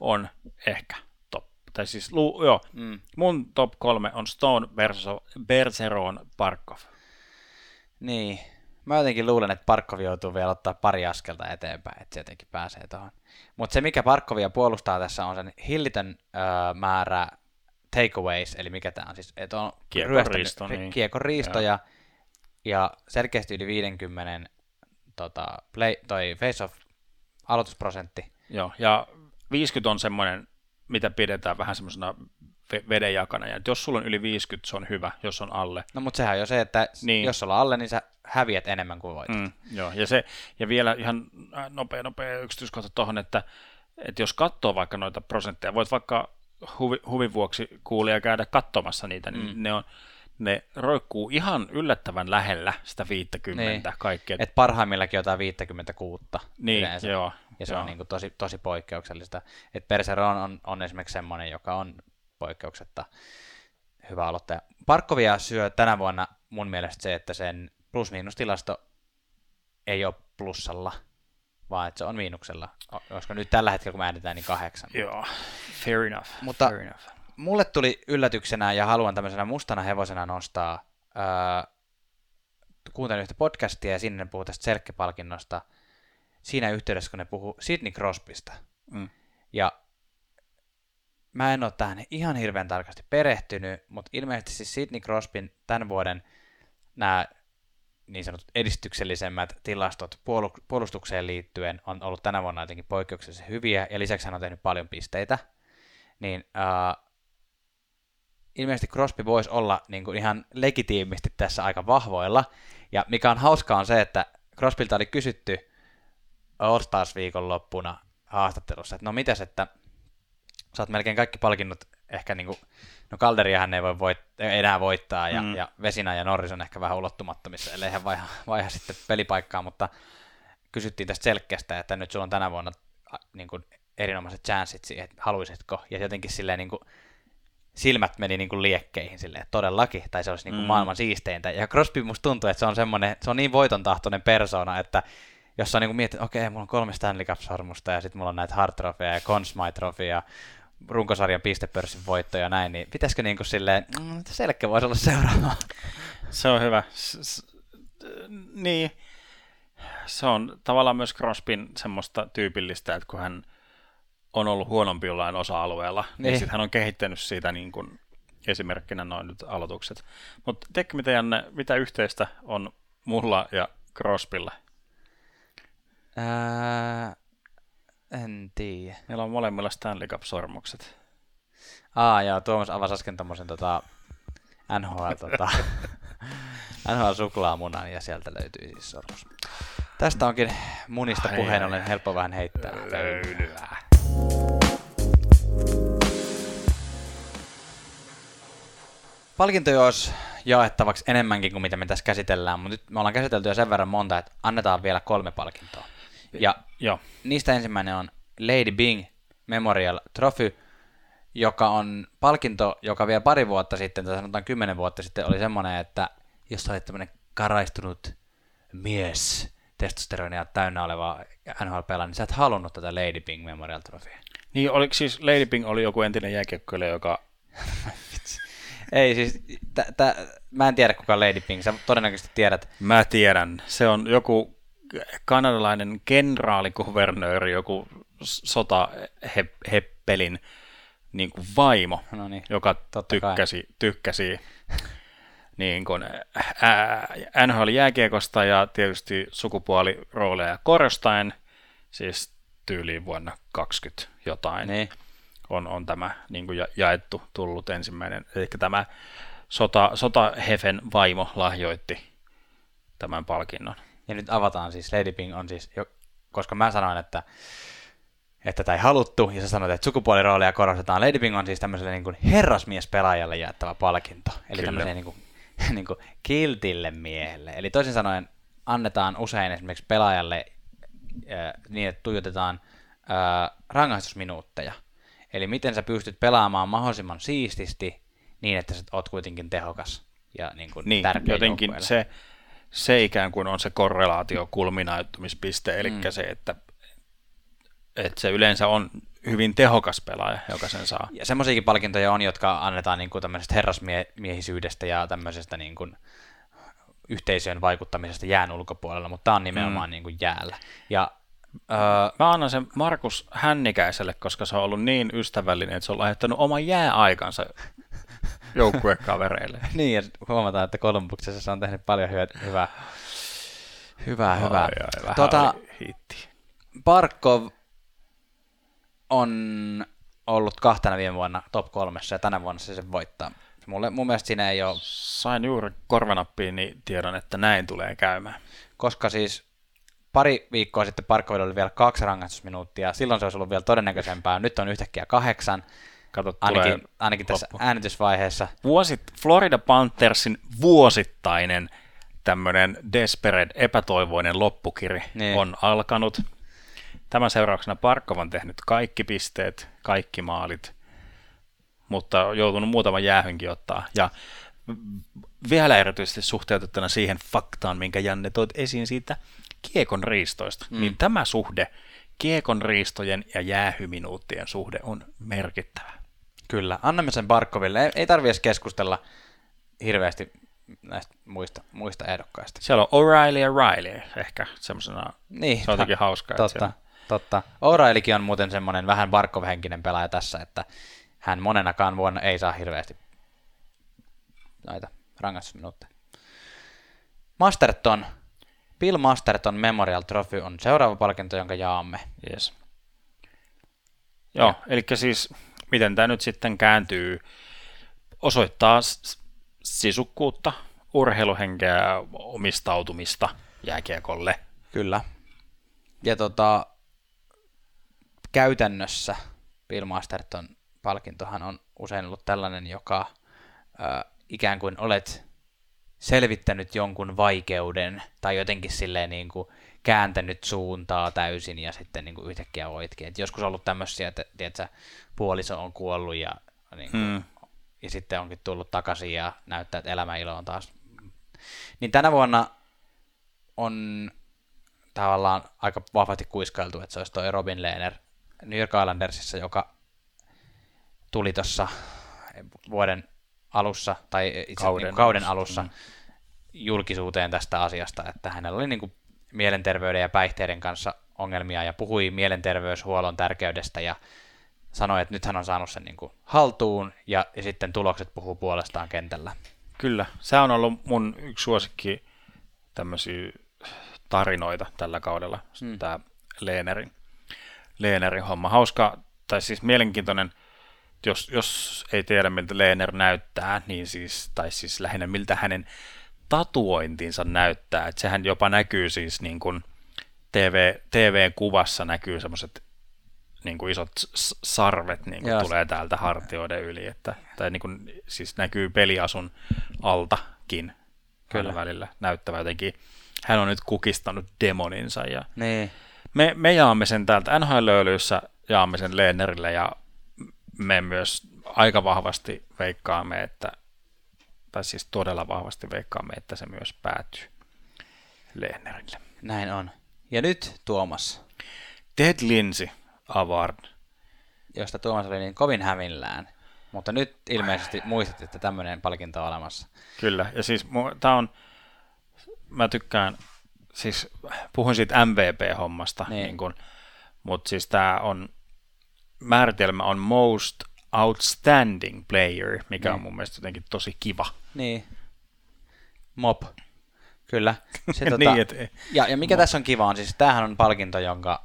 on ehkä top. Tai siis, lu- joo, Mm. mun top kolme on Stone, Berso- Bergeron, Barkov. Niin. Mä jotenkin luulen, että Parkov joutuu vielä ottaa pari askelta eteenpäin, että se jotenkin pääsee tuohon. Mutta se, mikä Parkkovia puolustaa tässä, on sen hillitön öö, määrä takeaways, eli mikä tämä on siis, että on Kiekon ryöstänyt- riisto, ri- niin. kiekon riistoja ja selkeästi yli 50 tota, play, toi face-off aloitusprosentti. Joo, ja 50 on semmoinen, mitä pidetään vähän semmoisena vedenjakana, ja jos sulla on yli 50, se on hyvä, jos on alle. No mutta sehän on jo se, että Niin. jos sulla on alle, niin sä häviät enemmän kuin voitat. Mm, joo, ja, se, ja vielä ihan äh, nopea, nopea yksityiskohta tuohon, että, että jos katsoo vaikka noita prosentteja, voit vaikka huvi, huvin vuoksi kuulia käydä katsomassa niitä, niin Mm. ne, on, ne roikkuu ihan yllättävän lähellä sitä 50 Niin. kaikkea. Et parhaimmillakin jotain 56 niin, yleensä. joo. Ja se joo. on niin kuin tosi, tosi poikkeuksellista. Et Perseron on, on esimerkiksi semmoinen, joka on poikkeuksetta hyvä aloittaja. Parkkovia syö tänä vuonna mun mielestä se, että sen plus-miinus-tilasto ei ole plussalla, vaan että se on miinuksella. O- Koska nyt tällä hetkellä, kun mä äänitään, niin kahdeksan. Joo, fair enough. Mutta- fair enough. Mulle tuli yllätyksenä ja haluan tämmöisenä mustana hevosena nostaa, ää, kuuntelin yhtä podcastia ja sinne ne puhuu tästä Selkke-palkinnosta siinä yhteydessä, kun ne puhuu Sidney Crosbysta. Mm. Ja mä en ole tähän ihan hirveän tarkasti perehtynyt, mutta ilmeisesti siis Sidney Crosbyn tämän vuoden nämä niin sanotut edistyksellisemmät tilastot puolu- puolustukseen liittyen on ollut tänä vuonna jotenkin poikkeuksellisen hyviä, ja lisäksi hän on tehnyt paljon pisteitä. Niin äh, ilmeisesti Crosby voisi olla niin kuin ihan legitiimisti tässä aika vahvoilla, ja mikä on hauskaa on se, että Crosbylta oli kysytty All Stars viikonloppuna haastattelussa, että no mitäs, että sä oot melkein kaikki palkinnot ehkä niinku, no Calderia hän ei voi voit, ei enää voittaa ja, Mm. ja Vesina ja Norris on ehkä vähän ulottumattomissa, ellei hän vaiha, vaiha sitten pelipaikkaa, mutta kysyttiin tästä selkeästä, että nyt sulla on tänä vuonna niin kuin erinomaiset chanssit siihen, että haluaisitko, ja jotenkin silleen niin kuin, silmät meni niin kuin liekkeihin silleen, että todellakin, tai se olisi niin kuin Mm. maailman siisteintä. Ja Crosby musta tuntuu, että se on semmoinen, se on niin voiton tahtoinen persona, että jos on niin kuin miettinyt, että okei, mulla on kolme Stanley Cup-sormusta ja sitten mulla on näitä Hart Trophyja ja ja runkosarjan pistepörssin voittoja ja näin, niin pitäisikö niin kuin silleen, mm, selkeä voisi olla seuraava. Se on hyvä. S- niin, se on tavallaan myös Crosbyn semmoista tyypillistä, että kun hän on ollut huonompi jollain osa-alueella, niin, niin sitten hän on kehittänyt siitä niin kuin esimerkkinä noin nyt aloitukset. Mutta tiedätkö mitä, Janne, mitä yhteistä on mulla ja Crosbylla? Ää, en tiedä. Meillä on molemmilla Stanley Cup-sormukset. Aa, joo, Tuomas avasi äsken tommosen tota, NHL, tota, NHL suklaamunan ja sieltä löytyy siis sormus. Tästä onkin munista Ai, puheen ai, ollen helppo vähän heittää. Löylyä. Palkintoja olisi jaettavaksi enemmänkin kuin mitä me tässä käsitellään, mutta nyt me ollaan käsitelty jo sen verran monta, että annetaan vielä kolme palkintoa. Ja Joo, niistä ensimmäinen on Lady Bing Memorial Trophy, joka on palkinto, joka vielä pari vuotta sitten, tai sanotaan kymmenen vuotta sitten, oli semmoinen, että jos olet tämmöinen karaistunut mies, testosteronia täynnä oleva nhl niin sä et halunnut tätä Lady Ping Memorial Trophea. Niin, oliko siis Lady Ping oli joku entinen jääkiekkoilija, joka... Ei siis, t- t- mä en tiedä kuka Lady Ping, sä todennäköisesti tiedät. Mä tiedän, se on joku kanadalainen kenraalikuvernööri, joku sotaheppelin niin kuin vaimo, no niin, joka tykkäsi, tykkäsi niin kuin, NHL-jääkiekosta ja tietysti sukupuolirooleja korostaen, siis tyyliin vuonna 20 jotain, niin. on, on tämä niin kuin jaettu tullut ensimmäinen. Eli tämä sota, sotahefen vaimo lahjoitti tämän palkinnon. Ja nyt avataan siis, Lady Ping on siis, koska mä sanoin, että että tämä ei haluttu, ja sä sanoit, että sukupuoliroolia korostetaan. Lady Ping on siis tämmöiselle niin kuin herrasmiespelaajalle jaettava palkinto. Eli tämmöiselle niin kuin, niin kuin kiltille miehelle. Eli toisin sanoen annetaan usein esimerkiksi pelaajalle äh, niin, että tuijotetaan äh, rangaistusminuutteja. Eli miten sä pystyt pelaamaan mahdollisimman siististi niin, että sä oot kuitenkin tehokas ja niin kuin niin, tärkeä jotenkin se, se ikään kuin on se korrelaatio kulminaattumispiste, eli mm. se, että että se yleensä on hyvin tehokas pelaaja, joka sen saa. Ja semmoisiakin palkintoja on, jotka annetaan niin kuin tämmöisestä herrasmiehisyydestä ja tämmöisestä niin kuin yhteisöön vaikuttamisesta jään ulkopuolella, mutta tämä on nimenomaan mm. niin kuin jäällä. Ja Öö, Mä annan sen Markus Hännikäiselle, koska se on ollut niin ystävällinen, että se on lahjoittanut oman jääaikansa joukkuekavereille. niin, ja huomataan, että Kolumbuksessa se on tehnyt paljon hyvää. Hyvää, hyvää. hyvää. Ai, ai, vähän tuota, hitti. Barkov on ollut kahtena viime vuonna top kolmessa ja tänä vuonna se sen voittaa. Mulle, mun mielestä siinä ei ole... Sain juuri korvanappiin, niin tiedon, että näin tulee käymään. Koska siis pari viikkoa sitten Parkkoville oli vielä kaksi rangaistusminuuttia, silloin se olisi ollut vielä todennäköisempää, nyt on yhtäkkiä kahdeksan, Kato, ainakin, ainakin tässä loppu. äänitysvaiheessa. Vuosit, Florida Panthersin vuosittainen tämmöinen desperate, epätoivoinen loppukiri niin. on alkanut. Tämän seurauksena Parkov on tehnyt kaikki pisteet, kaikki maalit, mutta on joutunut muutaman jäähynkin ottaa. Ja vielä erityisesti suhteutettuna siihen faktaan, minkä Janne toit esiin siitä kiekon riistoista, mm. niin tämä suhde, kiekon riistojen ja jäähyminuuttien suhde on merkittävä. Kyllä, annamme sen Barkoville. Ei, ei tarvitse keskustella hirveästi näistä muista, muista ehdokkaista. Siellä on O'Reilly ja Riley ehkä semmoisena, niin, se on jotenkin hauskaa. Totta. Totta. O'Reillykin on muuten semmoinen vähän Barkov-henkinen pelaaja tässä, että hän monenakaan vuonna ei saa hirveästi näitä rangaistusminuutteja. Masterton, Bill Masterton Memorial Trophy on seuraava palkinto, jonka jaamme. Yes. Joo, ja. eli siis miten tämä nyt sitten kääntyy, osoittaa sisukkuutta, urheiluhenkeä, omistautumista jääkiekolle. Kyllä. Ja tota, käytännössä Bill Masterton palkintohan on usein ollut tällainen, joka ö, ikään kuin olet selvittänyt jonkun vaikeuden tai jotenkin silleen niin kuin kääntänyt suuntaa täysin ja sitten niin kuin yhtäkkiä voitkin. Et joskus on ollut tämmöisiä, että tiedätkö, puoliso on kuollut ja, niin kuin, hmm. ja sitten onkin tullut takaisin ja näyttää, että elämä ilo on taas. Niin tänä vuonna on tavallaan aika vahvasti kuiskailtu, että se olisi toi Robin Lehner New York Islandersissa, joka tuli tuossa vuoden alussa, tai itse kauden, niin kauden alussa, mm. julkisuuteen tästä asiasta, että hänellä oli niin kuin mielenterveyden ja päihteiden kanssa ongelmia ja puhui mielenterveyshuollon tärkeydestä ja sanoi, että nyt hän on saanut sen niin kuin haltuun ja, ja sitten tulokset puhuu puolestaan kentällä. Kyllä, se on ollut mun yksi suosikki tämmöisiä tarinoita tällä kaudella, hmm. tämä Leenerin Leenerin homma. Hauska, tai siis mielenkiintoinen, jos, jos ei tiedä miltä Leener näyttää, niin siis, tai siis lähinnä miltä hänen tatuointinsa näyttää. Että sehän jopa näkyy siis niin kuin TV, TV-kuvassa näkyy semmoiset niin kuin isot sarvet niin kuin tulee täältä hartioiden yli, että, tai niin kuin, siis näkyy peliasun altakin Kyllä. välillä näyttävä jotenkin. Hän on nyt kukistanut demoninsa ja niin me, me jaamme sen täältä NHL-löylyissä, jaamme sen Leenerille ja me myös aika vahvasti veikkaamme, että, tai siis todella vahvasti veikkaamme, että se myös päätyy Lehnerille. Näin on. Ja nyt Tuomas, Ted Lindsay Award. josta Tuomas oli niin kovin hämillään. Mutta nyt ilmeisesti muistat, että tämmöinen palkinto on olemassa. Kyllä, ja siis tämä on, mä tykkään, siis puhuin siitä MVP-hommasta, Niin. niin. niin mutta siis tämä on, määritelmä on most outstanding player, mikä Niin. on mun mielestä jotenkin tosi kiva. Niin. Mop. Kyllä. Se, Niin, et- ja, ja mikä tässä on kiva on, siis tämähän on palkinto, jonka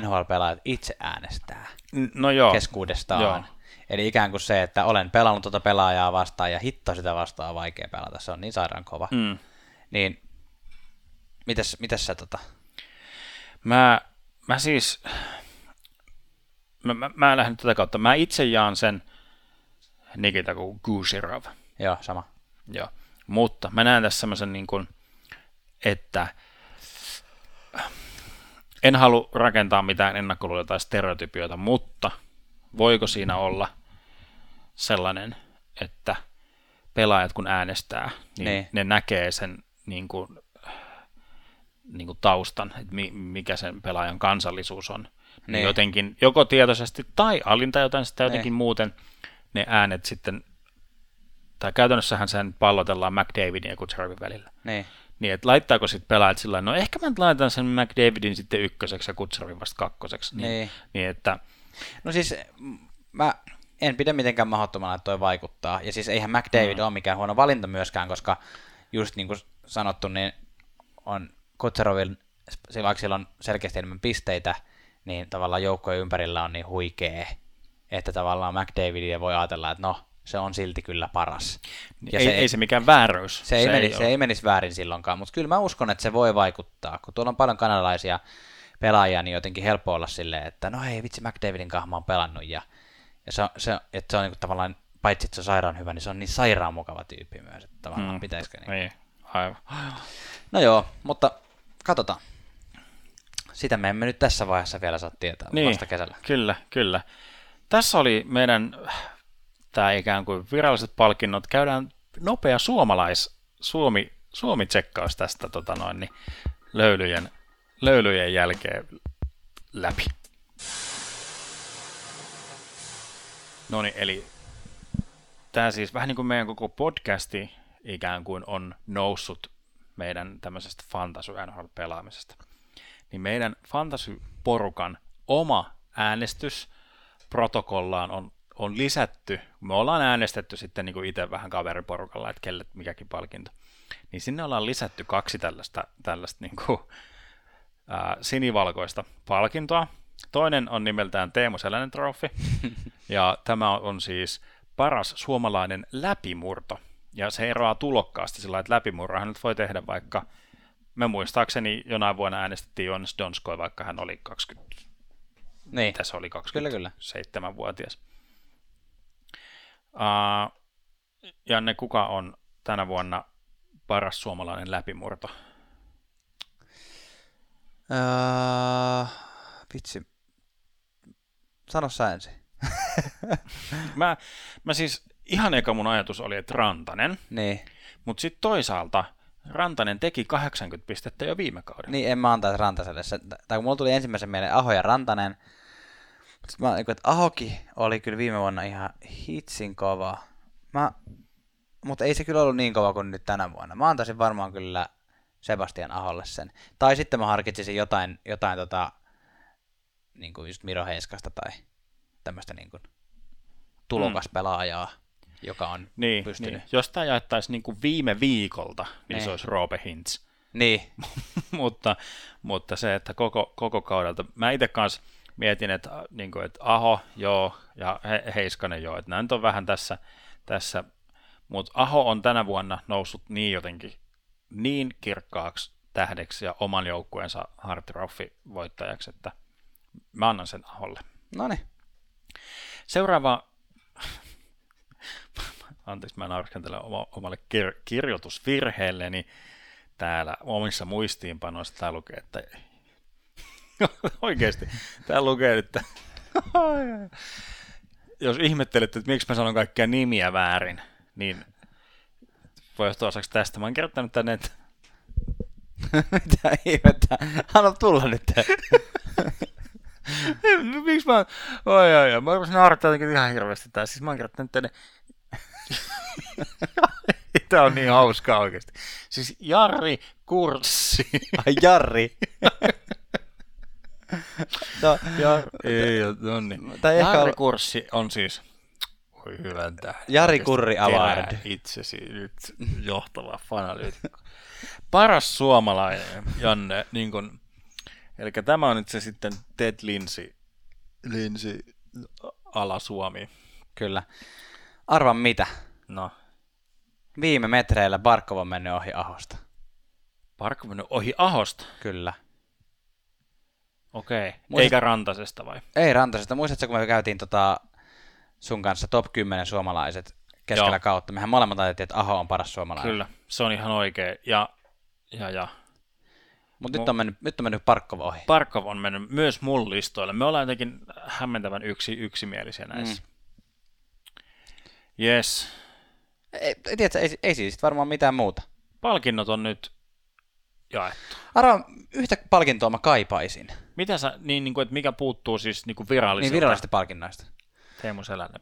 NHL-pelaajat itse äänestää No joo, keskuudestaan. Joo. Eli ikään kuin se, että olen pelannut tuota pelaajaa vastaan ja hitto sitä vastaan on vaikea pelata. Se on niin sairaan kova. Mm. Niin, mitäs, mitäs sä tota? Mä, mä siis, mä, mä, mä lähden tätä kautta. Mä itse jaan sen Nikita kuin Kushirov. Joo, sama. Joo. Mutta mä näen tässä semmoisen niin kuin, että en halua rakentaa mitään ennakkoluuloja tai stereotypioita, mutta voiko siinä olla sellainen, että pelaajat kun äänestää, niin, Niin. niin. ne näkee sen niin kuin, niin kuin taustan, että mi, mikä sen pelaajan kansallisuus on. Niin. Niin. Jotenkin, joko tietoisesti tai alintajotain sitä jotenkin Niin. muuten ne äänet sitten, tai käytännössähän sen pallotellaan McDavidin ja Kutserovin välillä. Niin. Niin, että laittaako sitten pelaajat sillä no ehkä mä laitan sen McDavidin sitten ykköseksi ja Kutserovin vasta kakkoseksi. Niin, Niin. niin että No siis mä en pidä mitenkään mahdottomana, että toi vaikuttaa. Ja siis eihän McDavid mm. ole mikään huono valinta myöskään, koska just niin kuin sanottu, niin on Kutserovin, se- vaikka sillä on selkeästi enemmän pisteitä, niin tavallaan joukkojen ympärillä on niin huikea, että tavallaan McDavidia voi ajatella, että no, se on silti kyllä paras. ja ei, se, ei se mikään vääryys. se, ei, se, meni, se ole. ei menisi väärin silloinkaan, mutta kyllä mä uskon, että se voi vaikuttaa. Kun tuolla on paljon kanadalaisia pelaajia, niin jotenkin helppo olla silleen, että no hei vitsi, McDavidin kanssa mä oon pelannut. Ja, ja se, se, että se on niin tavallaan, paitsi että se on sairaan hyvä, niin se on niin sairaan mukava tyyppi myös, että tavallaan mm. pitäisikö niin. Niin, aivan. No joo, mutta katsotaan. Sitä me emme nyt tässä vaiheessa vielä saa tietää, niin. vasta kesällä. Kyllä, kyllä. Tässä oli meidän tämä ikään kuin viralliset palkinnot. Käydään nopea suomalais, Suomi, Suomi-tsekkaus tästä tota noin, niin löylyjen, löylyjen jälkeen läpi. No niin, eli tämä siis vähän niin kuin meidän koko podcasti ikään kuin on noussut meidän tämmöisestä fantasy NHL-pelaamisesta. Niin meidän fantasy-porukan oma äänestys protokollaan on, on lisätty. Me ollaan äänestetty sitten niin kuin itse vähän kaveriporukalla, että kelle mikäkin palkinto. Niin sinne ollaan lisätty kaksi tällaista, tällaista niin kuin, ää, sinivalkoista palkintoa. Toinen on nimeltään Teemu Selänen Trophy, ja tämä on siis paras suomalainen läpimurto. Ja se eroaa tulokkaasti sillä että läpimurrahan nyt voi tehdä vaikka, me muistaakseni jonain vuonna äänestettiin Jonas Donskoi, vaikka hän oli 20, Niin, se oli, Kyllä, kyllä. 27-vuotias. Uh, Janne, kuka on tänä vuonna paras suomalainen läpimurto? öö, vitsi. Sano sä ensin. Mä, mä siis, ihan eka mun ajatus oli, että Rantanen, Niin, mutta sitten toisaalta Rantanen teki 80 pistettä jo viime kaudella. niin en mä antaisi Rantaselle. Se, tai kun mulla tuli ensimmäisen mieleen Aho ja Rantanen. Sitten mä, että Ahoki oli kyllä viime vuonna ihan hitsin kova. Mä, mutta ei se kyllä ollut niin kova kuin nyt tänä vuonna. Mä antaisin varmaan kyllä Sebastian Aholle sen. Tai sitten mä harkitsisin jotain, jotain tota, niin kuin just Miro Heiskasta tai tämmöistä niin kuin tulokaspelaajaa, joka on Niin, pystynyt. niin. Jos tämä jaettaisiin niin kuin viime viikolta, niin, Niin. se olisi Roope Hintz. Niin, mutta, mutta se, että koko, koko kaudelta, mä itse kanssa mietin, että, niin kuin, että Aho, joo, ja He- Heiskanen, joo, että nämä nyt on vähän tässä, tässä mutta Aho on tänä vuonna noussut niin jotenkin niin kirkkaaksi tähdeksi ja oman joukkueensa Hart Trophy voittajaksi, että mä annan sen Aholle. no niin. Seuraava, anteeksi mä naursken oma, omalle kir- kirjoitusvirheelleni, täällä omissa muistiinpanoissa tää lukee, että oikeasti, tää lukee, että jos ihmettelette, että miksi mä sanon kaikkia nimiä väärin, niin voi johtua osaksi tästä. Mä oon kirjoittanut tänne, että Mitä ihmettä? Anna tulla nyt. miksi mä... Oi, oi, oi. Mä rupesin naurattaa jotenkin ihan hirveästi tää. Siis mä oon kirjoittanut tänne... Tää on niin hauskaa oikeasti. Siis Jari Kurssi. Ai Jarri. no, Ja, ei, no niin. Tai ehkä Jari ol- Kurssi on siis... Voi hyvän tähden. Jari Kurri Award. Itsesi nyt johtava fanalyytikko. Paras suomalainen, Janne, niin kun, eli tämä on nyt se sitten Ted Lindsay, Lindsay ala Suomi. Kyllä. Arva mitä? No, Viime metreillä Barkov on mennyt ohi Ahosta. Parkko mennyt ohi Ahosta. Kyllä. Okei. Muistat- Eikä Rantasesta vai? Ei Rantasesta. Muistatko, kun me käytiin tota sun kanssa top 10 suomalaiset keskellä Joo. kautta? Mehän molemmat ajattelin, että Aho on paras suomalainen. Kyllä, se on ihan oikein. Ja, ja, ja. Mutta nyt, Mu- on mennyt, nyt on mennyt Barkov ohi. Parkov on mennyt myös mun listoille. Me ollaan jotenkin hämmentävän yksi, yksimielisiä näissä. Mm. Yes. Ei, ei, tiedätkö, ei, ei siis varmaan mitään muuta. Palkinnot on nyt jaettu. Arva, yhtä palkintoa mä kaipaisin. Mitä sä, niin, niin kuin, että mikä puuttuu siis niin kuin virallisilta? Niin virallisista palkinnoista. Teemu Selänne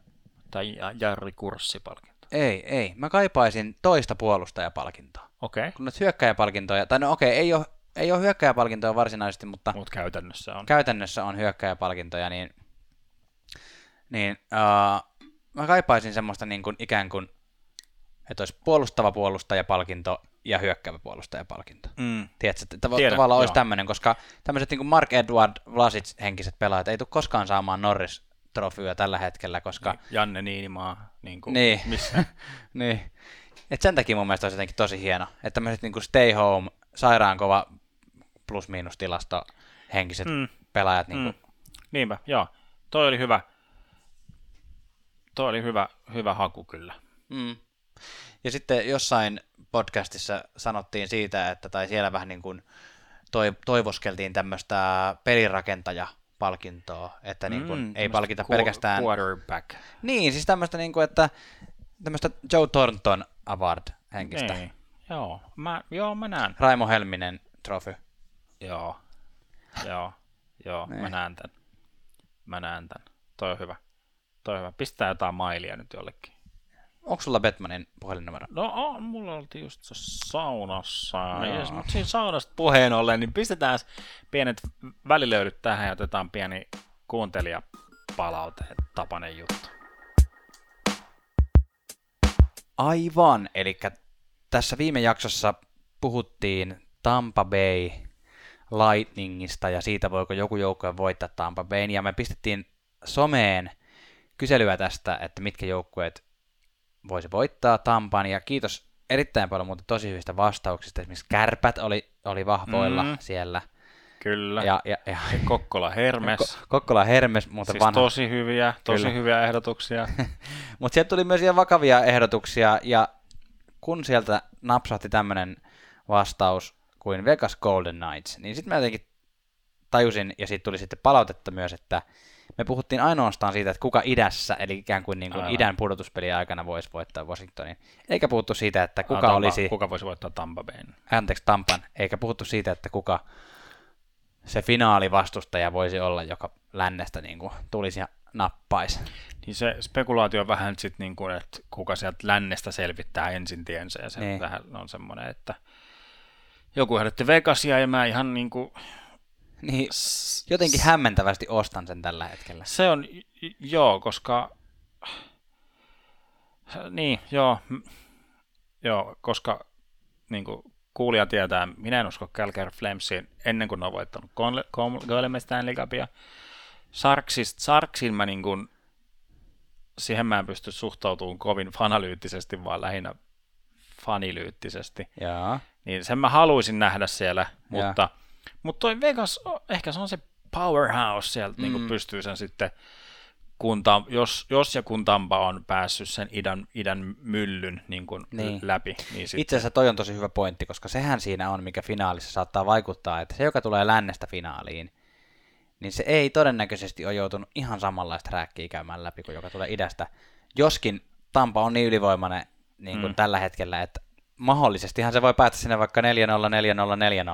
tai Ja- Jarri Kurssipalkinto. Ei, ei. Mä kaipaisin toista puolustajapalkintoa. Okei, okay. Kun nyt hyökkäjäpalkintoja, tai no okei, ei ole, ei ole hyökkäjäpalkintoja varsinaisesti, mutta mutta käytännössä on. käytännössä on hyökkäjäpalkintoja, niin, niin uh, mä kaipaisin semmoista niin kuin ikään kuin, että olisi puolustava puolustajapalkinto ja hyökkäävä puolustajapalkinto. Mm. Tiedätkö, että tav- Tiedän, tavallaan olisi tämmöinen, koska tämmöiset niin kuin Mark Edward Vlasic henkiset pelaajat ei tule koskaan saamaan Norris trofyä tällä hetkellä, koska Niin, Janne Niinimaa. Niin, kuin, Niin. Missä? niin. Et sen takia mun mielestä olisi jotenkin tosi hieno, että tämmöiset niin stay home, sairaankova plus-miinus tilasto henkiset mm. pelaajat niin kuin, Mm. Niinpä, joo. Toi oli hyvä. Toi oli hyvä, hyvä haku kyllä. Mm. Ja sitten jossain podcastissa sanottiin siitä, että tai siellä vähän niin kuin toi, toivoskeltiin tämmöistä pelirakentajapalkintoa, että niin kuin Mm, ei palkita qu- pelkästään... Quarterback. Niin, siis tämmöistä niin kuin, että tämmöistä Joe Thornton Award henkistä. Niin. Joo, mä, joo, mä näen. Raimo Helminen trophy. Joo, joo, joo, mä Niin. näen tän. Mä näen tän. Toi on hyvä. Toi hyvä. Pistää jotain mailia nyt jollekin. Onko sulla Batmanin puhelinnumero? No, on, mulla oltiin just saunassa. Yes, mutta siinä saunasta puheen ollen, niin pistetään pienet välilöydyt tähän ja otetaan pieni kuuntelijapalaute, tapanen juttu. Aivan, eli tässä viime jaksossa puhuttiin Tampa Bay Lightningista ja siitä, voiko joku joukkue voittaa Tampa Bayn, ja me pistettiin someen kyselyä tästä, että mitkä joukkueet voisi voittaa Tampan, ja kiitos erittäin paljon muuten tosi hyvistä vastauksista, esimerkiksi Kärpät oli, oli vahvoilla Mm. siellä, Kyllä. ja, ja, ja Kokkola Hermes. Ko- Kokkola Hermes, muuten siis vanha. tosi hyviä, tosi Kyllä. hyviä ehdotuksia. Mutta sieltä tuli myös ihan vakavia ehdotuksia, ja kun sieltä napsahti tämmöinen vastaus kuin Vegas Golden Knights, niin sitten mä jotenkin tajusin, ja siitä tuli sitten palautetta myös, että me puhuttiin ainoastaan siitä, että kuka idässä, eli ikään kuin, niin kuin Aivan. idän pudotuspelien aikana voisi voittaa Washingtonin, eikä puhuttu siitä, että kuka Tampa, olisi, Kuka voisi voittaa Tampa Bayn? anteeksi Tampan, eikä puhuttu siitä, että kuka se finaalivastustaja voisi olla, joka lännestä niin kuin tulisi ja nappaisi. Niin se spekulaatio on vähän sitten niin kuin, että kuka sieltä lännestä selvittää ensin tiensä, ja se Niin. niin. vähän on semmoinen, että joku ehdotti Vegasia, ja mä ihan niin kuin, Niin, jotenkin hämmentävästi ostan sen tällä hetkellä. se on, joo, koska, niin, joo, joo, koska niin kuin kuulija tietää, minä en usko Calgary Flamesiin ennen kuin ne on voittanut Golem Stanley Cupia. Sarksin mä niin kuin, siihen mä en pysty suhtautumaan kovin fanalyyttisesti, vaan lähinnä fanilyyttisesti. Joo. Niin sen mä haluaisin nähdä siellä, mutta, mutta toi Vegas, ehkä se on se powerhouse sieltä, niin Mm. kuin pystyy sen sitten, kun Tam, jos, jos ja kun Tampa on päässyt sen idän, idän myllyn niin kuin Niin. läpi, niin sit, Itse asiassa toi on tosi hyvä pointti, koska sehän siinä on, mikä finaalissa saattaa vaikuttaa, että se, joka tulee lännestä finaaliin, niin se ei todennäköisesti ole joutunut ihan samanlaista rääkkiä käymään läpi kuin joka tulee idästä. Joskin Tampa on niin ylivoimainen niin kuin mm. tällä hetkellä, että mahdollisestihan se voi päästä sinne vaikka 4-0, 4-0,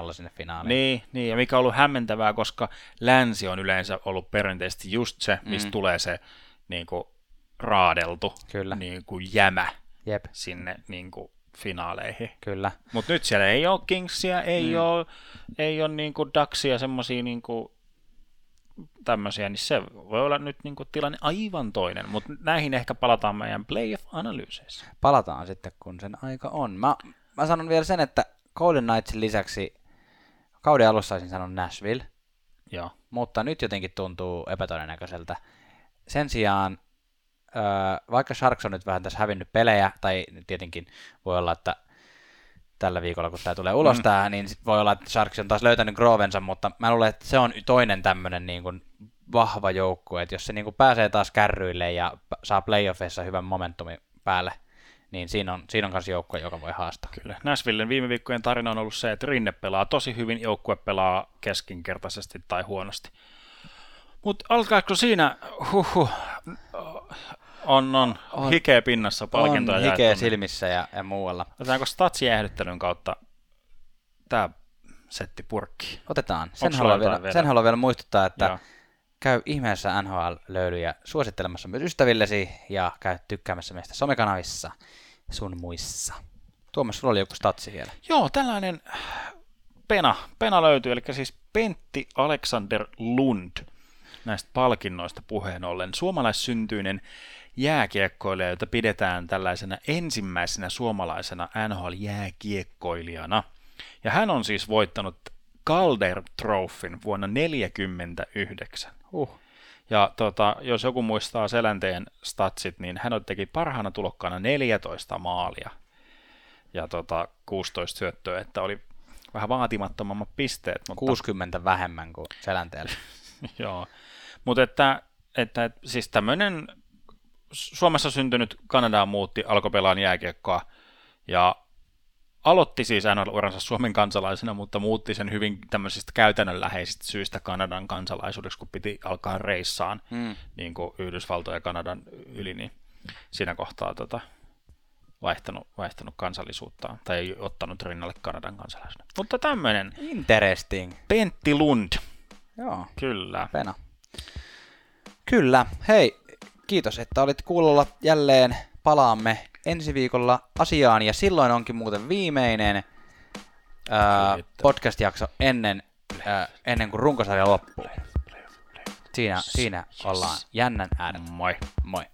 4-0 sinne finaaliin. Niin, niin, ja mikä on ollut hämmentävää, koska länsi on yleensä ollut perinteisesti just se, mistä mm. tulee se niin kuin, raadeltu Kyllä. Niin kuin, jämä Jep. sinne niin kuin, finaaleihin. Kyllä. Mutta nyt siellä ei ole Kingsia, ei mm. ole, ei ole niin kuin Ducksia, semmoisia niin kuin, tämmöisiä, niin se voi olla nyt niin kuin, tilanne aivan toinen, mutta näihin ehkä palataan meidän playoff-analyyseissä. Palataan sitten, kun sen aika on. Mä, mä sanon vielä sen, että Golden Knightsin lisäksi kauden alussa olisin sanonut Nashville, Joo. mutta nyt jotenkin tuntuu epätodennäköiseltä. Sen sijaan, öö, vaikka Sharks on nyt vähän tässä hävinnyt pelejä, tai tietenkin voi olla, että tällä viikolla, kun tämä tulee ulos mm. tää, niin sit voi olla, että Sharks on taas löytänyt Grovensa, mutta mä luulen, että se on toinen tämmöinen niin kuin vahva joukkue, että jos se niin kuin pääsee taas kärryille ja saa playoffeissa hyvän momentumin päälle, niin siinä on, siinä on myös joukkue, joka voi haastaa. Kyllä. Nashvillen viime viikkojen tarina on ollut se, että Rinne pelaa tosi hyvin, joukkue pelaa keskinkertaisesti tai huonosti. Mutta alkaako siinä, huhu, on, on, on hikeä pinnassa palkintoja On hikeä silmissä ja, ja muualla. Otetaanko statsien kautta tämä setti purkki? Otetaan. Sen haluan, vielä, vielä? sen haluan vielä muistuttaa, että Joo. käy ihmeessä NHL-löylyjä suosittelemassa myös ystävillesi ja käy tykkäämässä meistä somekanavissa sun muissa. Tuomas, sulla oli joku statsi vielä. Joo, tällainen pena, pena löytyy, eli siis Pentti Alexander Lund näistä palkinnoista puheen ollen. Suomalaissyntyinen jääkiekkoilija, jota pidetään tällaisena ensimmäisenä suomalaisena NHL-jääkiekkoilijana. Ja hän on siis voittanut Calder Trophyn vuonna 1949. Uh. Ja tota, jos joku muistaa Selänteen statsit, niin hän teki parhaana tulokkaana 14 maalia ja tota, 16 syöttöä, että oli vähän vaatimattomammat pisteet. Mutta... 60 vähemmän kuin Selänteellä. Joo, mutta että, että, että siis tämmöinen Suomessa syntynyt Kanadaan muutti, alkoi pelaa jääkiekkoa ja aloitti siis NHL-uransa Suomen kansalaisena, mutta muutti sen hyvin tämmöisistä käytännönläheisistä syistä Kanadan kansalaisuudeksi, kun piti alkaa reissaan hmm. niin kuin Yhdysvaltojen ja Kanadan yli, niin siinä kohtaa tota, vaihtanut, vaihtanut kansallisuutta tai ei ottanut rinnalle Kanadan kansalaisuuden. Mutta tämmöinen. Interesting. Pentti Lund. Joo. Kyllä. Pena. Kyllä. Hei, kiitos, että olit kuulolla jälleen. Palaamme ensi viikolla asiaan ja silloin onkin muuten viimeinen ää, podcast-jakso ennen, ää, ennen kuin runkosarja loppuu. Siinä, siinä ollaan jännän äärellä. Moi. Moi.